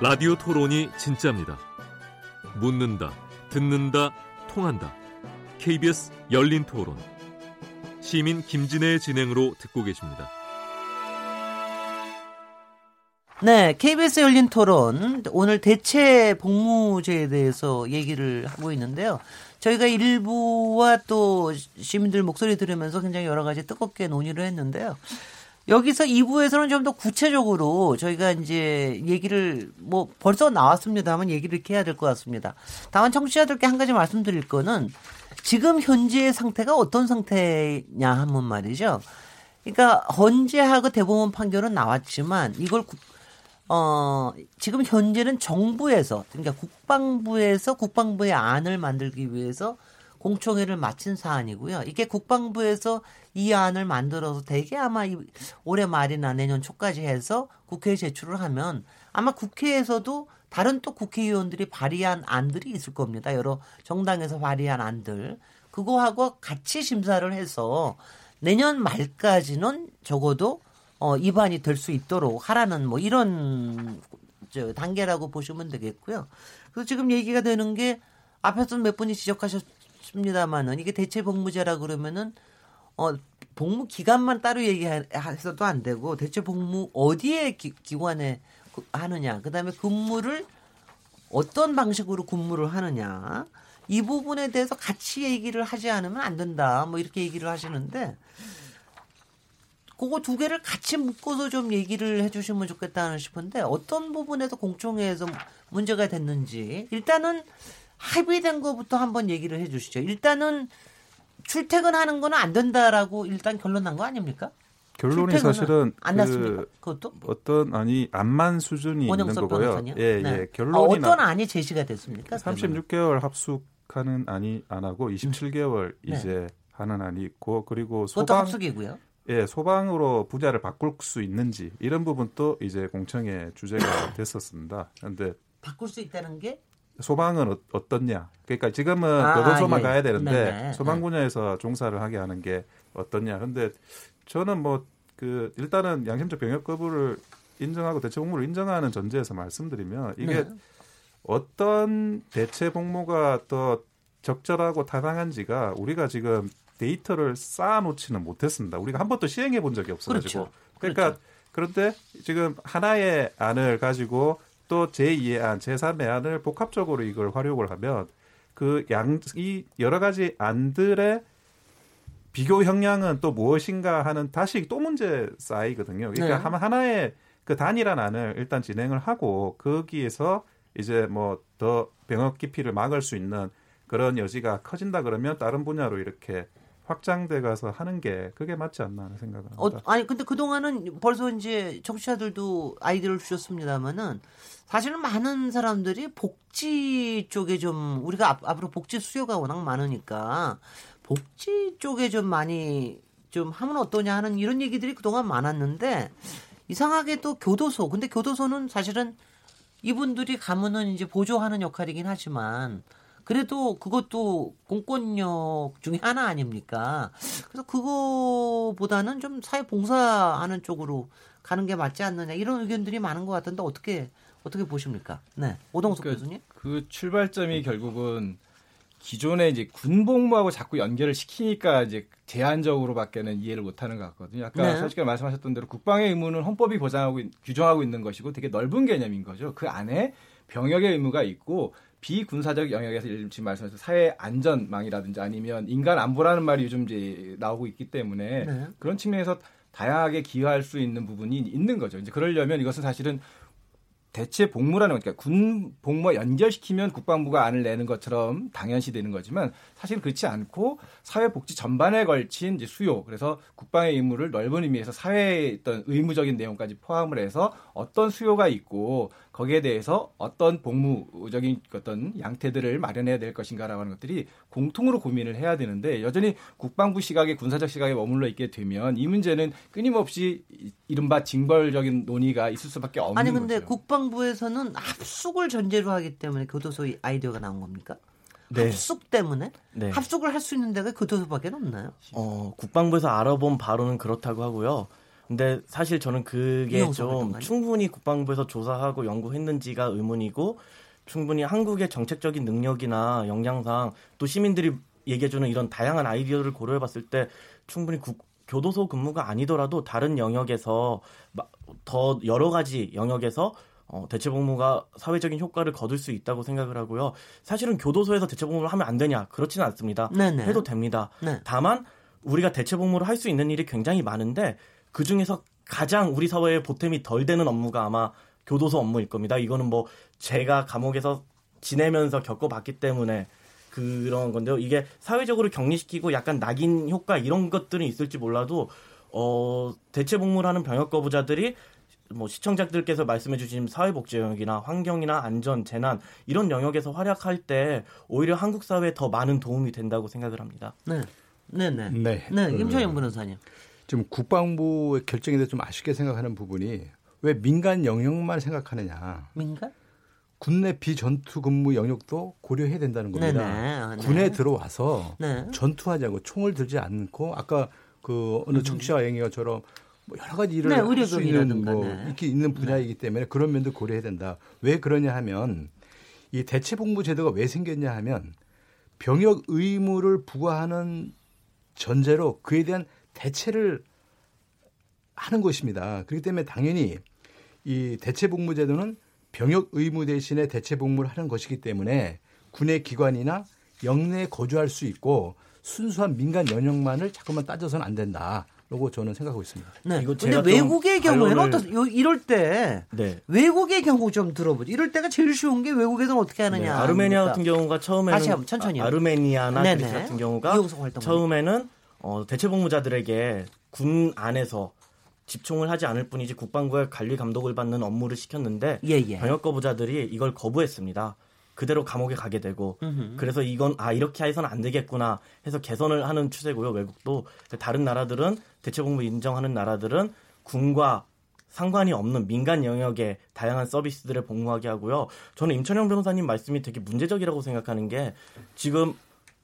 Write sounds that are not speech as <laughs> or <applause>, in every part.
라디오 토론이 진짜입니다. 묻는다, 듣는다, 통한다. KBS 열린 토론. 시민 김진애의 진행으로 듣고 계십니다. 네, KBS 열린 토론 오늘 대체 복무제에 대해서 얘기를 하고 있는데요. 저희가 일부와 또 시민들 목소리 들으면서 굉장히 여러 가지 뜨겁게 논의를 했는데요. 여기서 2부에서는 좀 더 구체적으로 저희가 이제 얘기를 뭐 벌써 나왔습니다만 얘기를 이렇게 해야 될 것 같습니다. 다만 청취자들께 한 가지 말씀드릴 거는 지금 현재의 상태가 어떤 상태냐 하면 말이죠. 그러니까 헌재하고 대법원 판결은 나왔지만 이걸 국, 어, 지금 현재는 정부에서 그러니까 국방부에서 국방부의 안을 만들기 위해서 공청회를 마친 사안이고요. 이게 국방부에서 이 안을 만들어서 대개 아마 올해 말이나 내년 초까지 해서 국회에 제출을 하면 아마 국회에서도 다른 또 국회의원들이 발의한 안들이 있을 겁니다. 여러 정당에서 발의한 안들. 그거하고 같이 심사를 해서 내년 말까지는 적어도 어, 입안이 될 수 있도록 하라는 뭐 이런 저 단계라고 보시면 되겠고요. 그래서 지금 얘기가 되는 게 앞에서 몇 분이 지적하셨 습니다만은 이게 대체 복무제라 그러면은 어 복무 기간만 따로 얘기해서도 안 되고 대체 복무 어디에 기, 기관에 하느냐 그다음에 근무를 어떤 방식으로 근무를 하느냐 이 부분에 대해서 같이 얘기를 하지 않으면 안 된다 뭐 이렇게 얘기를 하시는데 그거 두 개를 같이 묶어서 좀 얘기를 해주시면 좋겠다는 싶은데 어떤 부분에서 공청회에서 문제가 됐는지. 일단은 합의된 것부터 한번 얘기를 해 주시죠. 일단은 출퇴근하는 거는 안 된다라고 일단 결론 난 거 아닙니까? 결론이 사실은 안 났습니까? 그 그것도 어떤 아니 안만 수준이 있는 거고요. 예, 네. 예. 결론이 아, 어떤 안이 제시가 됐습니까? 36개월 합숙하는 안이 안 하고 27개월 네. 이제 하는 안이 있고 그리고 소방 합숙이고요. 예, 소방으로 분야를 바꿀 수 있는지 이런 부분도 이제 공청회 주제가 <coughs> 됐었습니다. 그런데 바꿀 수 있다는 게 소방은 어, 떻냐 그러니까 지금은 아, 교도소만 예. 가야 되는데 네네. 소방 분야에서 종사를 하게 하는 게 어떻냐. 근데 저는 뭐 그 일단은 양심적 병역 거부를 인정하고 대체 복무를 인정하는 전제에서 말씀드리면 이게 네. 어떤 대체 복무가 더 적절하고 타당한지가 우리가 지금 데이터를 쌓아놓지는 못했습니다. 우리가 한 번도 시행해 본 적이 없어가지고. 그렇죠. 그러니까 그렇죠. 그런데 지금 하나의 안을 가지고 또 제2의 안, 제3의 안을 복합적으로 이걸 활용을 하면 그 양, 이 여러 가지 안들의 비교 형량은 또 무엇인가 하는 다시 또 문제 쌓이거든요. 그러니까 네. 하나의 그 단일한 안을 일단 진행을 하고 거기에서 이제 뭐 더 병역 기피를 막을 수 있는 그런 여지가 커진다 그러면 다른 분야로 이렇게 확장돼 가서 하는 게 그게 맞지 않나 하는 생각을 어, 합니다. 어, 아니 근데 그 동안은 벌써 이제 청취자들도 아이디어를 주셨습니다만은 사실은 많은 사람들이 복지 쪽에 좀 우리가 앞, 앞으로 복지 수요가 워낙 많으니까 복지 쪽에 좀 많이 좀 하면 어떠냐 하는 이런 얘기들이 그동안 많았는데 이상하게 또 교도소 근데 교도소는 사실은 이분들이 가면은 이제 보조하는 역할이긴 하지만 그래도 그것도 공권력 중에 하나 아닙니까? 그래서 그거보다는 좀 사회 봉사하는 쪽으로 가는 게 맞지 않느냐 이런 의견들이 많은 것 같은데 어떻게 어떻게 보십니까? 네, 오동석 그러니까 교수님. 그 출발점이 결국은 기존에 이제 군복무하고 자꾸 연결을 시키니까 이제 제한적으로밖에는 이해를 못하는 것 같거든요. 아까 네. 솔직히 말씀하셨던 대로 국방의 의무는 헌법이 보장하고 규정하고 있는 것이고 되게 넓은 개념인 거죠. 그 안에 병역의 의무가 있고 비군사적 영역에서 지금 말씀하신 사회 안전망이라든지 아니면 인간 안보라는 말이 요즘 이제 나오고 있기 때문에 네. 그런 측면에서 다양하게 기여할 수 있는 부분이 있는 거죠. 이제 그러려면 이것은 사실은 대체 복무라는 거니까 군 복무와 연결시키면 국방부가 안을 내는 것처럼 당연시 되는 거지만 사실 그렇지 않고 사회복지 전반에 걸친 이제 수요 그래서 국방의 임무를 넓은 의미에서 사회의 어떤 의무적인 내용까지 포함을 해서 어떤 수요가 있고 거기에 대해서 어떤 복무적인 어떤 양태들을 마련해야 될 것인가라고 하는 것들이 공통으로 고민을 해야 되는데 여전히 국방부 시각에 군사적 시각에 머물러 있게 되면 이 문제는 끊임없이 이른바 징벌적인 논의가 있을 수밖에 없는 아니 근데 거죠. 국방 부에서는 합숙을 전제로 하기 때문에 교도소 아이디어가 나온 겁니까? 네. 합숙 때문에 네. 합숙을 할 수 있는 데가 교도소밖에 없나요? 어, 국방부에서 알아본 바로는 그렇다고 하고요. 근데 사실 저는 그게 좀 충분히 국방부에서 조사하고 연구했는지가 의문이고 충분히 한국의 정책적인 능력이나 역량상 또 시민들이 얘기해주는 이런 다양한 아이디어를 고려해봤을 때 충분히 국, 교도소 근무가 아니더라도 다른 영역에서 더 여러 가지 영역에서 어, 대체복무가 사회적인 효과를 거둘 수 있다고 생각을 하고요. 사실은 교도소에서 대체복무를 하면 안 되냐 그렇지는 않습니다. 네네. 해도 됩니다. 네. 다만 우리가 대체복무를 할 수 있는 일이 굉장히 많은데 그 중에서 가장 우리 사회에 보탬이 덜 되는 업무가 아마 교도소 업무일 겁니다. 이거는 뭐 제가 감옥에서 지내면서 겪어봤기 때문에 그런 건데요. 이게 사회적으로 격리시키고 약간 낙인 효과 이런 것들은 있을지 몰라도 어 대체 복무를 하는 병역 거부자들이 뭐 시청자들께서 말씀해 주신 사회복지 영역이나 환경이나 안전, 재난 이런 영역에서 활약할 때 오히려 한국 사회에 더 많은 도움이 된다고 생각을 합니다. 네. 네, 네. 네. 네, 김초영 변호사님. 지금 국방부의 결정에 대해서 좀 아쉽게 생각하는 부분이 왜 민간 영역만 생각하느냐. 민간? 군내 비전투 근무 영역도 고려해야 된다는 겁니다. 네네. 네. 군에 들어와서 네. 전투하자고 총을 들지 않고 아까 그 어느 음. 청취자 영역처럼 뭐 여러 가지 일을 네, 할 수 있는 뭐 네. 이렇게 있는 분야이기 때문에 그런 면도 고려해야 된다. 왜 그러냐 하면 이 대체 복무 제도가 왜 생겼냐 하면 병역 의무를 부과하는 전제로 그에 대한 대체를 하는 것입니다. 그렇기 때문에 당연히 이 대체 복무 제도는 병역 의무 대신에 대체 복무를 하는 것이기 때문에 군의 기관이나 영내에 거주할 수 있고 순수한 민간 연역만을 자꾸만 따져서는 안 된다. 라고 저는 생각하고 있습니다. 네. 이거 근데 외국의 경우에는 발언을... 어떤 이럴 때 네. 외국의 경우 좀 들어보죠. 이럴 때가 제일 쉬운 게 외국에서는 어떻게 하느냐. 네. 아르메니아 같은 경우가 처음에는 다시 한번 천천히 아, 아르메니아나 그리스 같은 경우가 처음에는 어, 대체 복무자들에게 군 안에서 집총을 하지 않을 뿐이지 국방부의 관리 감독을 받는 업무를 시켰는데 예, 예. 병역 거부자들이 이걸 거부했습니다. 그대로 감옥에 가게 되고 음흠. 그래서 이건 아 이렇게 해서는 안 되겠구나 해서 개선을 하는 추세고요. 외국도 다른 나라들은 대체복무 인정하는 나라들은 군과 상관이 없는 민간 영역의 다양한 서비스들을 복무하게 하고요. 저는 임천영 변호사님 말씀이 되게 문제적이라고 생각하는 게 지금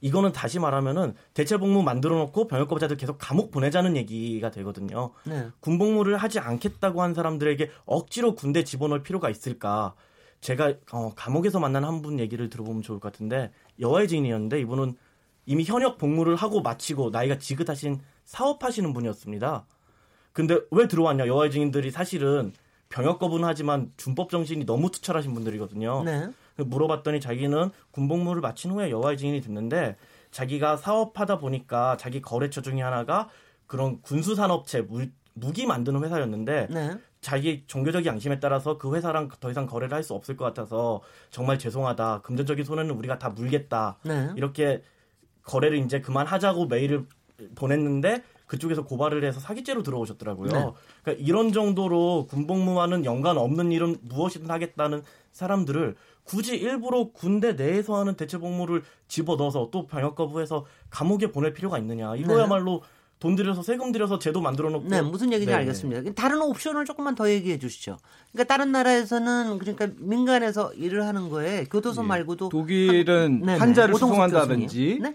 이거는 다시 말하면은 대체복무 만들어 놓고 병역거부자들 계속 감옥 보내자는 얘기가 되거든요. 네. 군복무를 하지 않겠다고 한 사람들에게 억지로 군대 집어넣을 필요가 있을까? 제가 어, 감옥에서 만난 한 분 얘기를 들어보면 좋을 것 같은데 여아의 지인이었는데 이분은 이미 현역 복무를 하고 마치고 나이가 지긋하신 사업하시는 분이었습니다. 근데 왜 들어왔냐? 여아의 증인들이 사실은 병역 거부는 하지만 준법 정신이 너무 투철하신 분들이거든요. 네. 물어봤더니 자기는 군복무를 마친 후에 여아의 증인이 됐는데 자기가 사업하다 보니까 자기 거래처 중에 하나가 그런 군수산업체 무기 만드는 회사였는데 네. 자기 종교적 양심에 따라서 그 회사랑 더 이상 거래를 할 수 없을 것 같아서 정말 죄송하다 금전적인 손해는 우리가 다 물겠다 네. 이렇게 거래를 이제 그만하자고 메일을 보냈는데 그쪽에서 고발을 해서 사기죄로 들어오셨더라고요. 네. 그러니까 이런 정도로 군복무와는 연관 없는 일은 무엇이든 하겠다는 사람들을 굳이 일부러 군대 내에서 하는 대체 복무를 집어넣어서 또 병역 거부해서 감옥에 보낼 필요가 있느냐. 이거야말로 네. 돈 들여서 세금 들여서 제도 만들어 놓고 네 무슨 얘기인지 네 알겠습니다. 다른 옵션을 조금만 더 얘기해 주시죠. 그러니까 다른 나라에서는 그러니까 민간에서 일을 하는 거에 교도소 네. 말고도 독일은 한, 환자를 수송한다든지 네?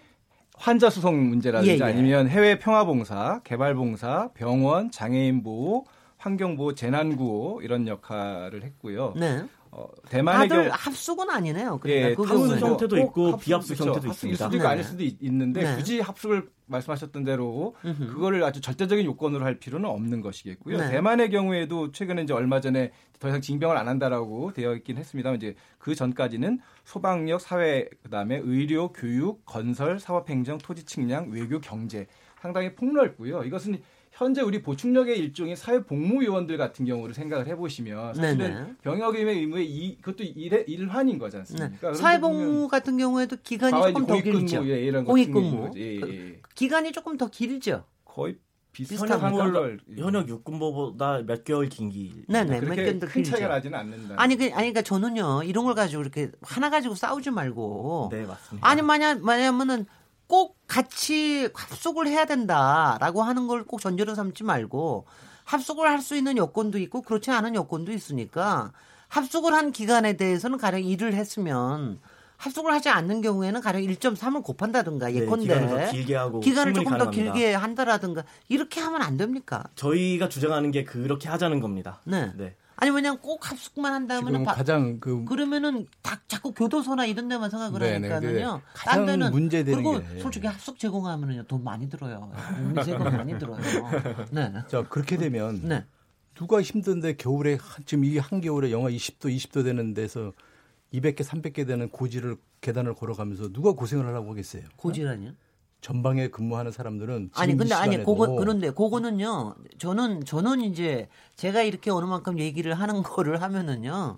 환자 수송 문제라든지 예, 예. 아니면 해외 평화봉사, 개발봉사, 병원, 장애인 보호, 환경보호, 재난구호 이런 역할을 했고요. 네. 어, 대만의 다들 경우 합숙은 아니네요. 그러니까 예, 합숙 형태도 있고 합숙, 비합숙 그렇죠. 형태도 합숙 있습니다. 수도 있고 아닐 수도 있 는데 네. 굳이 합숙을 말씀하셨던 대로. 그거를 아주 절대적인 요건으로 할 필요는 없는 것이겠고요. 네. 대만의 경우에도 최근에 이제 얼마 전에 더 이상 징병을 안 한다라고 되어 있긴 했습니다만 이제 그 전까지는 소방력, 사회, 그다음에 의료, 교육, 건설, 사업행정, 토지 측량, 외교, 경제 상당히 폭넓고요. 이것은 현재 우리 보충력의 일종의 사회복무요원들 같은 경우를 생각을 해보시면 사실은 네네. 병역임의 의무의 이 그것도 일의 일환인 거지 않습니까? 네. 사회복무 같은 경우에도 기간이 조금 더 길죠. 예, 이런 공익근무 예, 예. 그 기간이 조금 더 길죠. 거의 비슷한 걸 현역 육군보다 몇 개월 긴 기. 네네 몇 개월 큰 차이가 나지는 않는다. 아니 그 아니 그러니까 저는요 이런 걸 가지고 이렇게 하나 가지고 싸우지 말고. 네 맞습니다. 아니 만약 만약면은 꼭 같이 합숙을 해야 된다라고 하는 걸 꼭 전제로 삼지 말고 합숙을 할 수 있는 여건도 있고 그렇지 않은 여건도 있으니까 합숙을 한 기간에 대해서는 가령 일을 했으면 합숙을 하지 않는 경우에는 가령 1.3을 곱한다든가 네, 예컨대 네, 길게 하고 기간을 조금 가능합니다. 더 길게 한다라든가 이렇게 하면 안 됩니까? 저희가 주장하는 게 그렇게 하자는 겁니다. 네. 네. 아니 그냥 꼭 합숙만 한다면 가장 그 그러면은 다 자꾸 교도소나 이런 데만 생각을 네네, 하니까는요. 딴 데는 문제되는 그리고 게. 솔직히 합숙 제공하면은요 돈 많이 들어요. 세금 많이 들어요. 네. 자 그렇게 되면 네. 누가 힘든데 겨울에 지금 이 한겨울에 영하 20도 20도 되는 데서 200개 300개 되는 고지를 계단을 걸어가면서 누가 고생을 하라고 하겠어요? 고지라니요? 전방에 근무하는 사람들은 아니 근데 아니 그거 그런데 그거는요 저는 저는 이제 제가 이렇게 어느 만큼 얘기를 하는 거를 하면은요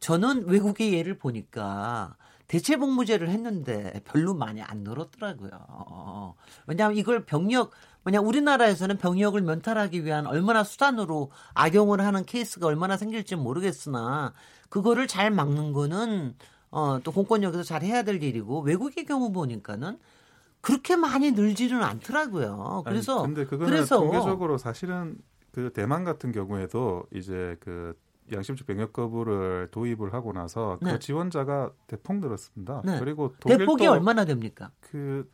저는 외국의 예를 보니까 대체 복무제를 했는데 별로 많이 안 늘었더라고요. 왜냐하면 이걸 병력 왜냐 우리나라에서는 병력을 면탈하기 위한 얼마나 수단으로 악용을 하는 케이스가 얼마나 생길지 모르겠으나 그거를 잘 막는 거는 어, 또 공권력에서 잘 해야 될 일이고 외국의 경우 보니까는 그렇게 많이 늘지는 않더라고요. 그래서 아니, 근데 그거는 그래서 통계적으로 사실은 그 대만 같은 경우에도 이제 그 양심적 병역 거부를 도입을 하고 나서 그 네. 그 지원자가 대폭 늘었습니다. 네. 그리고 대폭이 얼마나 됩니까? 그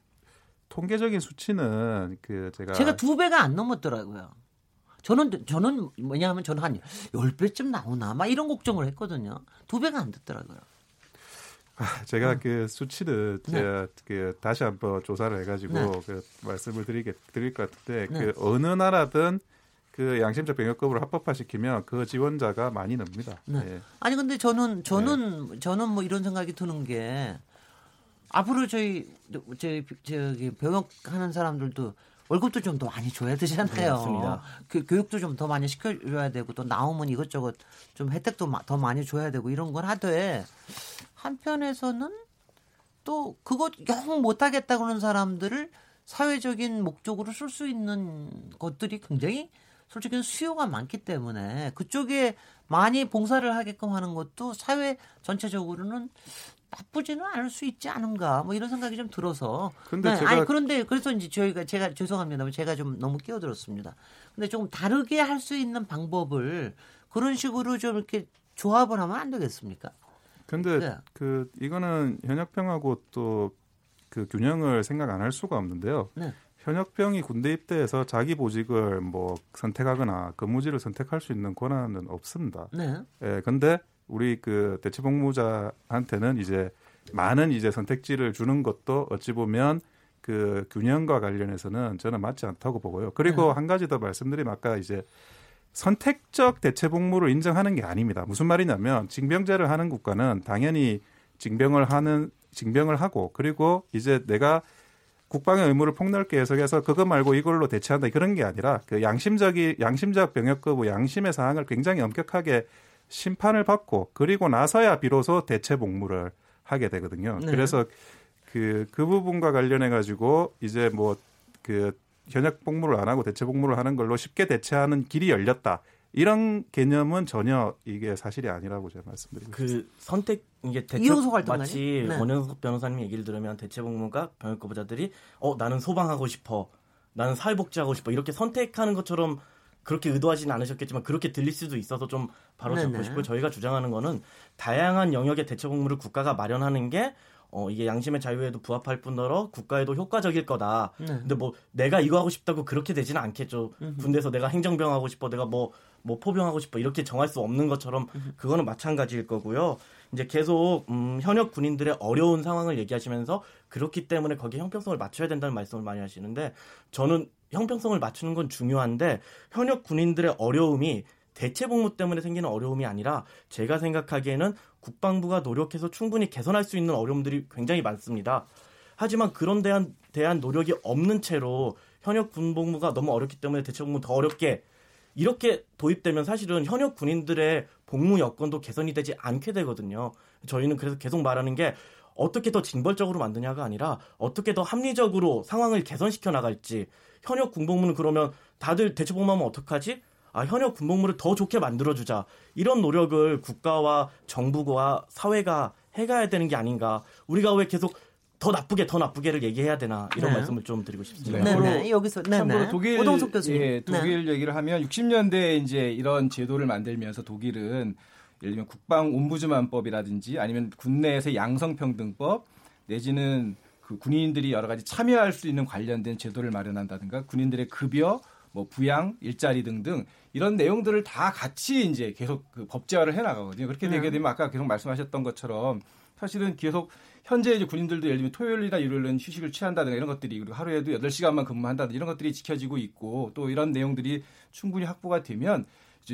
통계적인 수치는 그 제가 제가 두 배가 안 넘었더라고요. 저는 저는 뭐냐면 저는 한 10배쯤 나오나 막 이런 걱정을 했거든요. 두 배가 안 됐더라고요. 아, 제가 어. 그 수치를 네. 제가 그 다시 한번 조사를 해가지고 네. 그 말씀을 드리게 드릴 것 같은데 네. 그 어느 나라든 그 양심적 병역급을 합법화시키면 그 지원자가 많이 늡니다. 네. 예. 아니 근데 저는 저는 네. 저는 뭐 이런 생각이 드는 게 앞으로 저희 저희 저기 병역하는 사람들도 월급도 좀 더 많이 줘야 되잖아요. 그 교육도 좀 더 많이 시켜줘야 되고 또 나오면 이것저것 좀 혜택도 더 많이 줘야 되고 이런 걸 하되 한편에서는 또 그거 영 못하겠다 그러는 사람들을 사회적인 목적으로 쓸 수 있는 것들이 굉장히 솔직히 수요가 많기 때문에 그쪽에 많이 봉사를 하게끔 하는 것도 사회 전체적으로는 나쁘지는 않을 수 있지 않은가 뭐 이런 생각이 좀 들어서 근데 네, 제가... 아니 그런데 그래서 이제 저희가 제가 죄송합니다 제가 좀 너무 끼어들었습니다 근데 조금 다르게 할 수 있는 방법을 그런 식으로 좀 이렇게 조합을 하면 안 되겠습니까? 근데 네. 그 이거는 현역병하고 또 그 균형을 생각 안 할 수가 없는데요. 네. 현역병이 군대 입대해서 자기 보직을 뭐 선택하거나 근무지를 선택할 수 있는 권한은 없습니다. 네. 예, 근데 우리 그 대체복무자한테는 이제 많은 이제 선택지를 주는 것도 어찌 보면 그 균형과 관련해서는 저는 맞지 않다고 보고요. 그리고 네. 한 가지 더 말씀드리면 아까 이제 선택적 대체 복무를 인정하는 게 아닙니다. 무슨 말이냐면 징병제를 하는 국가는 당연히 징병을 하는 징병을 하고 그리고 이제 내가 국방의 의무를 폭넓게 해석해서 그거 말고 이걸로 대체한다 그런 게 아니라 그 양심적이 양심적 병역 거부 양심의 사항을 굉장히 엄격하게 심판을 받고 그리고 나서야 비로소 대체 복무를 하게 되거든요. 네. 그래서 그, 그 부분과 관련해 가지고 이제 뭐 그 현역 복무를 안 하고 대체 복무를 하는 걸로 쉽게 대체하는 길이 열렸다. 이런 개념은 전혀 이게 사실이 아니라고 제가 말씀드립니다. 그 선택 이게 대체 마치 네. 원영석 변호사님 얘기를 들으면 대체 복무가 병역 거부자들이 어 나는 소방하고 싶어, 나는 사회복지하고 싶어 이렇게 선택하는 것처럼 그렇게 의도하지는 않으셨겠지만 그렇게 들릴 수도 있어서 좀 바로 잡고 싶고 저희가 주장하는 거는 다양한 영역의 대체 복무를 국가가 마련하는 게 어, 이게 양심의 자유에도 부합할 뿐더러 국가에도 효과적일 거다. 네. 근데 뭐 내가 이거 하고 싶다고 그렇게 되지는 않겠죠. 음흠. 군대에서 내가 행정병 하고 싶어, 내가 뭐, 뭐 포병 하고 싶어 이렇게 정할 수 없는 것처럼 그거는 마찬가지일 거고요. 이제 계속 음, 현역 군인들의 어려운 상황을 얘기하시면서 그렇기 때문에 거기에 형평성을 맞춰야 된다는 말씀을 많이 하시는데 저는 형평성을 맞추는 건 중요한데 현역 군인들의 어려움이 대체 복무 때문에 생기는 어려움이 아니라 제가 생각하기에는 국방부가 노력해서 충분히 개선할 수 있는 어려움들이 굉장히 많습니다. 하지만 그런 대한, 대한 노력이 없는 채로 현역 군복무가 너무 어렵기 때문에 대체 복무 더 어렵게 이렇게 도입되면 사실은 현역 군인들의 복무 여건도 개선이 되지 않게 되거든요. 저희는 그래서 계속 말하는 게 어떻게 더 징벌적으로 만드냐가 아니라 어떻게 더 합리적으로 상황을 개선시켜 나갈지 현역 군복무는 그러면 다들 대체 복무하면 어떡하지? 아, 현역 군복무를 더 좋게 만들어주자. 이런 노력을 국가와 정부와 사회가 해가야 되는 게 아닌가. 우리가 왜 계속 더 나쁘게 더 나쁘게를 얘기해야 되나 이런 네. 말씀을 좀 드리고 싶습니다. 네, 네. 여기서 네, 네. 독일 오동석 교수님. 예, 독일 네. 얘기를 하면 60년대에 이제 이런 제도를 만들면서 독일은 예를 들면 국방 옴부즈만법이라든지 아니면 군내에서 양성평등법 내지는 그 군인들이 여러 가지 참여할 수 있는 관련된 제도를 마련한다든가 군인들의 급여 뭐 부양, 일자리 등등 이런 내용들을 다 같이 이제 계속 그 법제화를 해 나가거든요. 그렇게 되게 네. 되면 아까 계속 말씀하셨던 것처럼 사실은 계속 현재 이제 군인들도 예를 들면 토요일이나 일요일은 휴식을 취한다든가 이런 것들이 그리고 하루에도 8시간만 근무한다든가 이런 것들이 지켜지고 있고 또 이런 내용들이 충분히 확보가 되면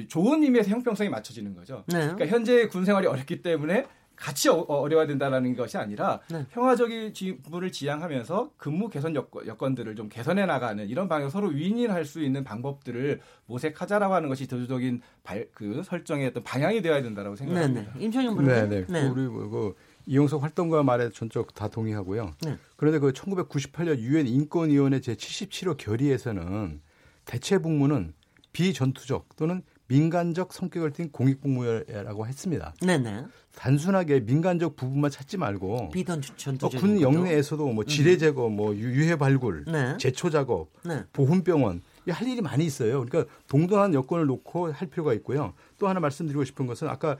좋은 의미에서 형평성이 맞춰지는 거죠. 네. 그러니까 현재 군 생활이 어렵기 때문에 같이 어, 어려워야 된다라는 것이 아니라 네. 평화적인 부분을 지향하면서 근무 개선 여건, 들을좀 개선해 나가는 이런 방향 서로 윈윈할 수 있는 방법들을 모색하자라고 하는 것이 대조적인 발, 그 설정의 어떤 방향이 되어야 된다라고 생각합니다. 네, 네. 임천영 네, 네. 네. 우리 뭐, 그 이용석 활동가 말에 전적 다 동의하고요. 네. 그런데 그 1998년 유엔 인권위원회 제 77호 결의에서는 대체 복무는 비전투적 또는 민간적 성격을 띤 공익복무라고 했습니다. 네네. 단순하게 민간적 부분만 찾지 말고 비전투적 어, 군 영내에서도 뭐 지뢰 제거, 뭐 유해 발굴, 네. 제초 작업, 네. 보훈병원 할 일이 많이 있어요. 그러니까 동등한 여건을 놓고 할 필요가 있고요. 또 하나 말씀드리고 싶은 것은 아까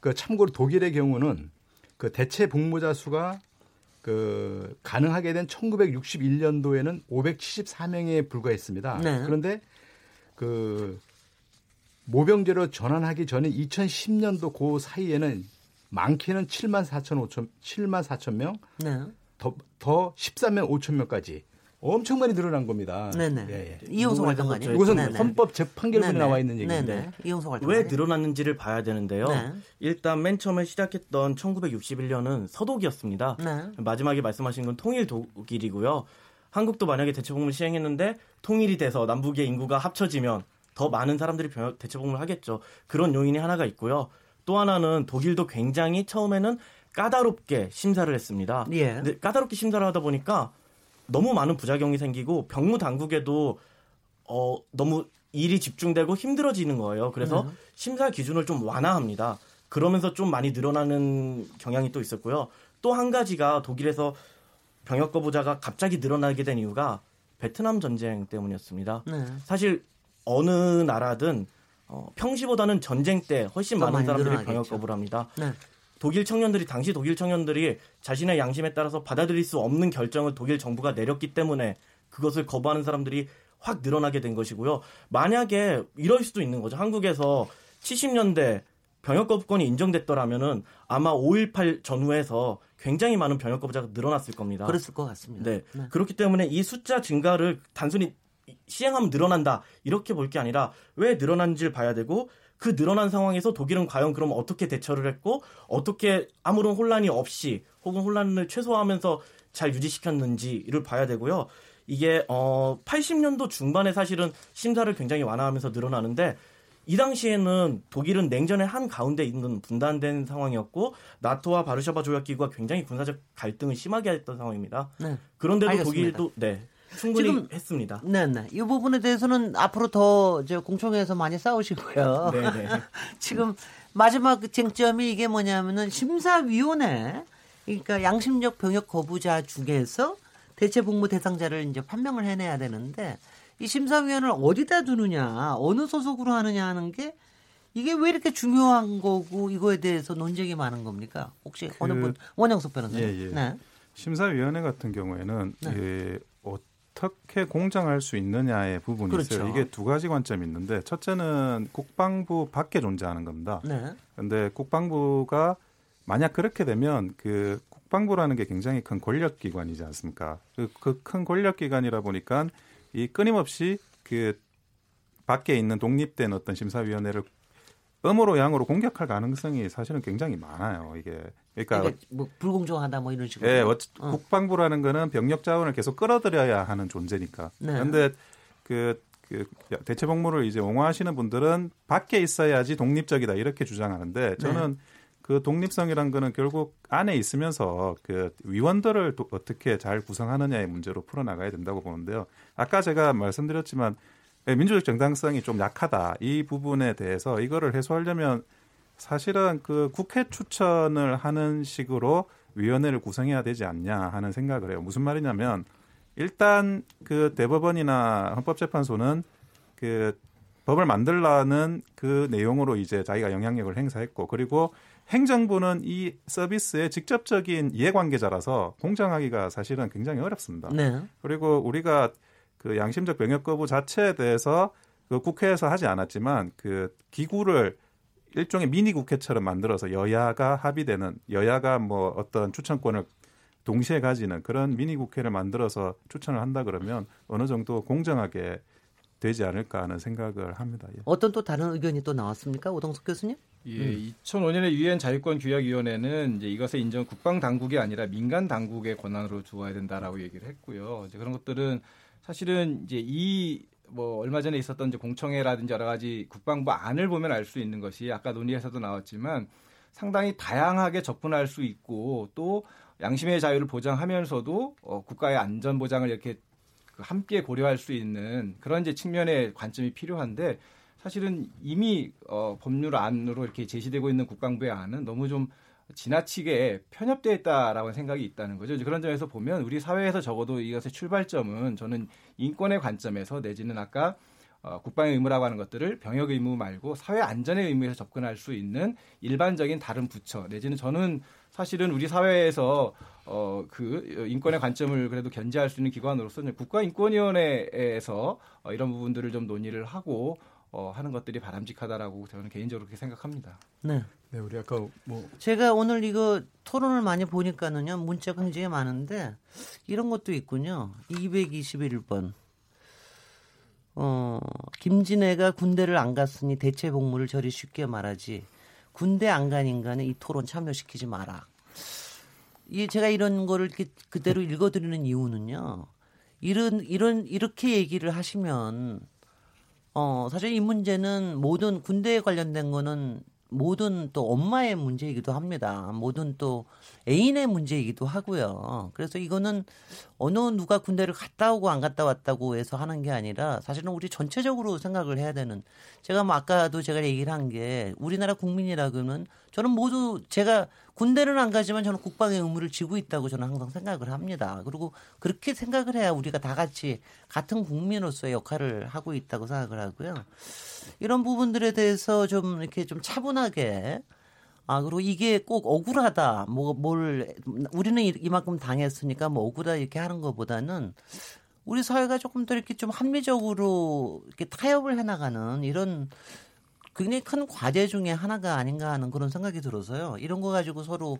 그 참고로 독일의 경우는 그 대체 복무자 수가 그 가능하게 된 1961년도에는 574명에 불과했습니다. 네. 그런데 그 모병제로 전환하기 전에 2010년도 그 사이에는 많게는 7만 4천 5천 7만 4천 명, 네. 더, 더 13만 5천 명까지 엄청 많이 늘어난 겁니다. 네네. 예, 예. 이용석 활동가님. 이것은 네네. 헌법 재판결문에 나와 있는 얘기인데. 이용석 활동가님. 왜 늘어났는지를 봐야 되는데요. 네. 일단 맨 처음에 시작했던 1961년은 서독이었습니다. 네. 마지막에 말씀하신 건 통일 독일이고요. 한국도 만약에 대체복무를 시행했는데 통일이 돼서 남북의 인구가 합쳐지면 더 많은 사람들이 대체복무를 하겠죠. 그런 요인이 하나가 있고요. 또 하나는 독일도 굉장히 처음에는 까다롭게 심사를 했습니다. 예. 근데 까다롭게 심사를 하다 보니까 너무 많은 부작용이 생기고 병무 당국에도 어 너무 일이 집중되고 힘들어지는 거예요. 그래서 음. 심사 기준을 좀 완화합니다. 그러면서 좀 많이 늘어나는 경향이 또 있었고요. 또 한 가지가 독일에서 병역 거부자가 갑자기 늘어나게 된 이유가 베트남 전쟁 때문이었습니다. 네. 사실 어느 나라든 어, 평시보다는 전쟁 때 훨씬 많은 사람들이 병역 거부를 합니다. 네. 독일 청년들이 당시 독일 청년들이 자신의 양심에 따라서 받아들일 수 없는 결정을 독일 정부가 내렸기 때문에 그것을 거부하는 사람들이 확 늘어나게 된 것이고요. 만약에 이럴 수도 있는 거죠. 한국에서 70년대 병역 거부권이 인정됐더라면은 아마 5.18 전후에서 굉장히 많은 병역 거부자가 늘어났을 겁니다. 그랬을 것 같습니다. 네. 네. 그렇기 때문에 이 숫자 증가를 단순히 시행하면 늘어난다 이렇게 볼 게 아니라 왜 늘어난지를 봐야 되고 그 늘어난 상황에서 독일은 과연 그럼 어떻게 대처를 했고 어떻게 아무런 혼란이 없이 혹은 혼란을 최소화하면서 잘 유지시켰는지를 봐야 되고요. 이게 어 80년도 중반에 사실은 심사를 굉장히 완화하면서 늘어나는데 이 당시에는 독일은 냉전의 한 가운데 있는 분단된 상황이었고 나토와 바르샤바 조약 기구가 굉장히 군사적 갈등을 심하게 했던 상황입니다. 네. 그런데도 알겠습니다. 독일도 네. 충분히 지금, 했습니다. 네네. 이 부분에 대해서는 앞으로 더 이제 공청회에서 많이 싸우시고요. 네네. <laughs> 지금 마지막 쟁점이 이게 뭐냐면은 심사위원회 그러니까 양심적 병역 거부자 중에서 대체 복무 대상자를 이제 판명을 해내야 되는데 이 심사위원을 어디다 두느냐 어느 소속으로 하느냐 하는 게 이게 왜 이렇게 중요한 거고 이거에 대해서 논쟁이 많은 겁니까? 혹시 그, 어느 분 원영석 변호사님? 예, 예. 네. 심사위원회 같은 경우에는 네. 예, 어떻게 공정할 수 있느냐의 부분이 그렇죠. 있어요. 이게 두 가지 관점이 있는데 첫째는 국방부 밖에 존재하는 겁니다. 네. 근데 국방부가 만약 그렇게 되면 그 국방부라는 게 굉장히 큰 권력 기관이지 않습니까? 그 큰 권력 기관이라 보니까 이 끊임없이 그 밖에 있는 독립된 어떤 심사위원회를 음으로 양으로 공격할 가능성이 사실은 굉장히 많아요. 이게 그러니까, 그러니까 뭐 불공정하다 뭐 이런 식으로. 예, 어. 국방부라는 거는 병력 자원을 계속 끌어들여야 하는 존재니까. 네. 그런데 그, 그 대체 복무를 이제 옹호하시는 분들은 밖에 있어야지 독립적이다 이렇게 주장하는데 저는 네. 그 독립성이란 거는 결국 안에 있으면서 그 위원들을 또 어떻게 잘 구성하느냐의 문제로 풀어나가야 된다고 보는데요. 아까 제가 말씀드렸지만 민주적 정당성이 좀 약하다 이 부분에 대해서 이거를 해소하려면 사실은 그 국회 추천을 하는 식으로 위원회를 구성해야 되지 않냐 하는 생각을 해요. 무슨 말이냐면 일단 그 대법원이나 헌법재판소는 그 법을 만들라는 그 내용으로 이제 자기가 영향력을 행사했고 그리고 행정부는 이 서비스의 직접적인 이해관계자라서 공정하기가 사실은 굉장히 어렵습니다. 네. 그리고 우리가 그 양심적 병역 거부 자체에 대해서 그 국회에서 하지 않았지만 그 기구를 일종의 미니 국회처럼 만들어서 여야가 합의되는 여야가 뭐 어떤 추천권을 동시에 가지는 그런 미니 국회를 만들어서 추천을 한다 그러면 어느 정도 공정하게 되지 않을까 하는 생각을 합니다. 예. 어떤 또 다른 의견이 또 나왔습니까, 오동석 교수님? 예, 음. 2005년에 유엔 자유권 규약 위원회는 이제 이것을 인정 국방 당국이 아니라 민간 당국의 권한으로 두어야 된다라고 얘기를 했고요. 이제 그런 것들은 사실은 이제 이 뭐 얼마 전에 있었던 이제 공청회라든지 여러 가지 국방부 안을 보면 알 수 있는 것이 아까 논의에서도 나왔지만 상당히 다양하게 접근할 수 있고 또 양심의 자유를 보장하면서도 어, 국가의 안전 보장을 이렇게 그 함께 고려할 수 있는 그런 이제 측면의 관점이 필요한데 사실은 이미 어, 법률 안으로 이렇게 제시되고 있는 국방부의 안은 너무 좀 지나치게 편협되어 있다라고 생각이 있다는 거죠. 그런 점에서 보면 우리 사회에서 적어도 이것의 출발점은 저는 인권의 관점에서 내지는 아까 어, 국방의 의무라고 하는 것들을 병역 의무 말고 사회 안전의 의무에서 접근할 수 있는 일반적인 다른 부처 내지는 저는 사실은 우리 사회에서 어, 그 인권의 관점을 그래도 견제할 수 있는 기관으로서 국가인권위원회에서 어, 이런 부분들을 좀 논의를 하고 어, 하는 것들이 바람직하다라고 저는 개인적으로 그렇게 생각합니다. 네. 네, 우리 아까 뭐 제가 오늘 이거 토론을 많이 보니까는요 문자가 굉장히 많은데 이런 것도 있군요. 221번. 어, 김진애가 군대를 안 갔으니 대체 복무를 저리 쉽게 말하지. 군대 안 간 인간은 이 토론 참여시키지 마라. 이 제가 이런 거를 그대로 읽어드리는 이유는요. 이런 이런 이렇게 얘기를 하시면 어 사실 이 문제는 모든 군대에 관련된 거는 모든 또 엄마의 문제이기도 합니다. 모든 또 애인의 문제이기도 하고요. 그래서 이거는 어느 누가 군대를 갔다 오고 안 갔다 왔다고 해서 하는 게 아니라 사실은 우리 전체적으로 생각을 해야 되는 제가 뭐 아까도 제가 얘기를 한 게 우리나라 국민이라고는 저는 모두 제가 군대는 안 가지만 저는 국방의 의무를 지고 있다고 저는 항상 생각을 합니다. 그리고 그렇게 생각을 해야 우리가 다 같이 같은 국민으로서의 역할을 하고 있다고 생각을 하고요. 이런 부분들에 대해서 좀 이렇게 좀 차분하게 아, 그리고 이게 꼭 억울하다. 뭐, 뭘, 우리는 이만큼 당했으니까 뭐 억울하다 이렇게 하는 것보다는 우리 사회가 조금 더 이렇게 좀 합리적으로 이렇게 타협을 해나가는 이런 굉장히 큰 과제 중에 하나가 아닌가 하는 그런 생각이 들어서요. 이런 거 가지고 서로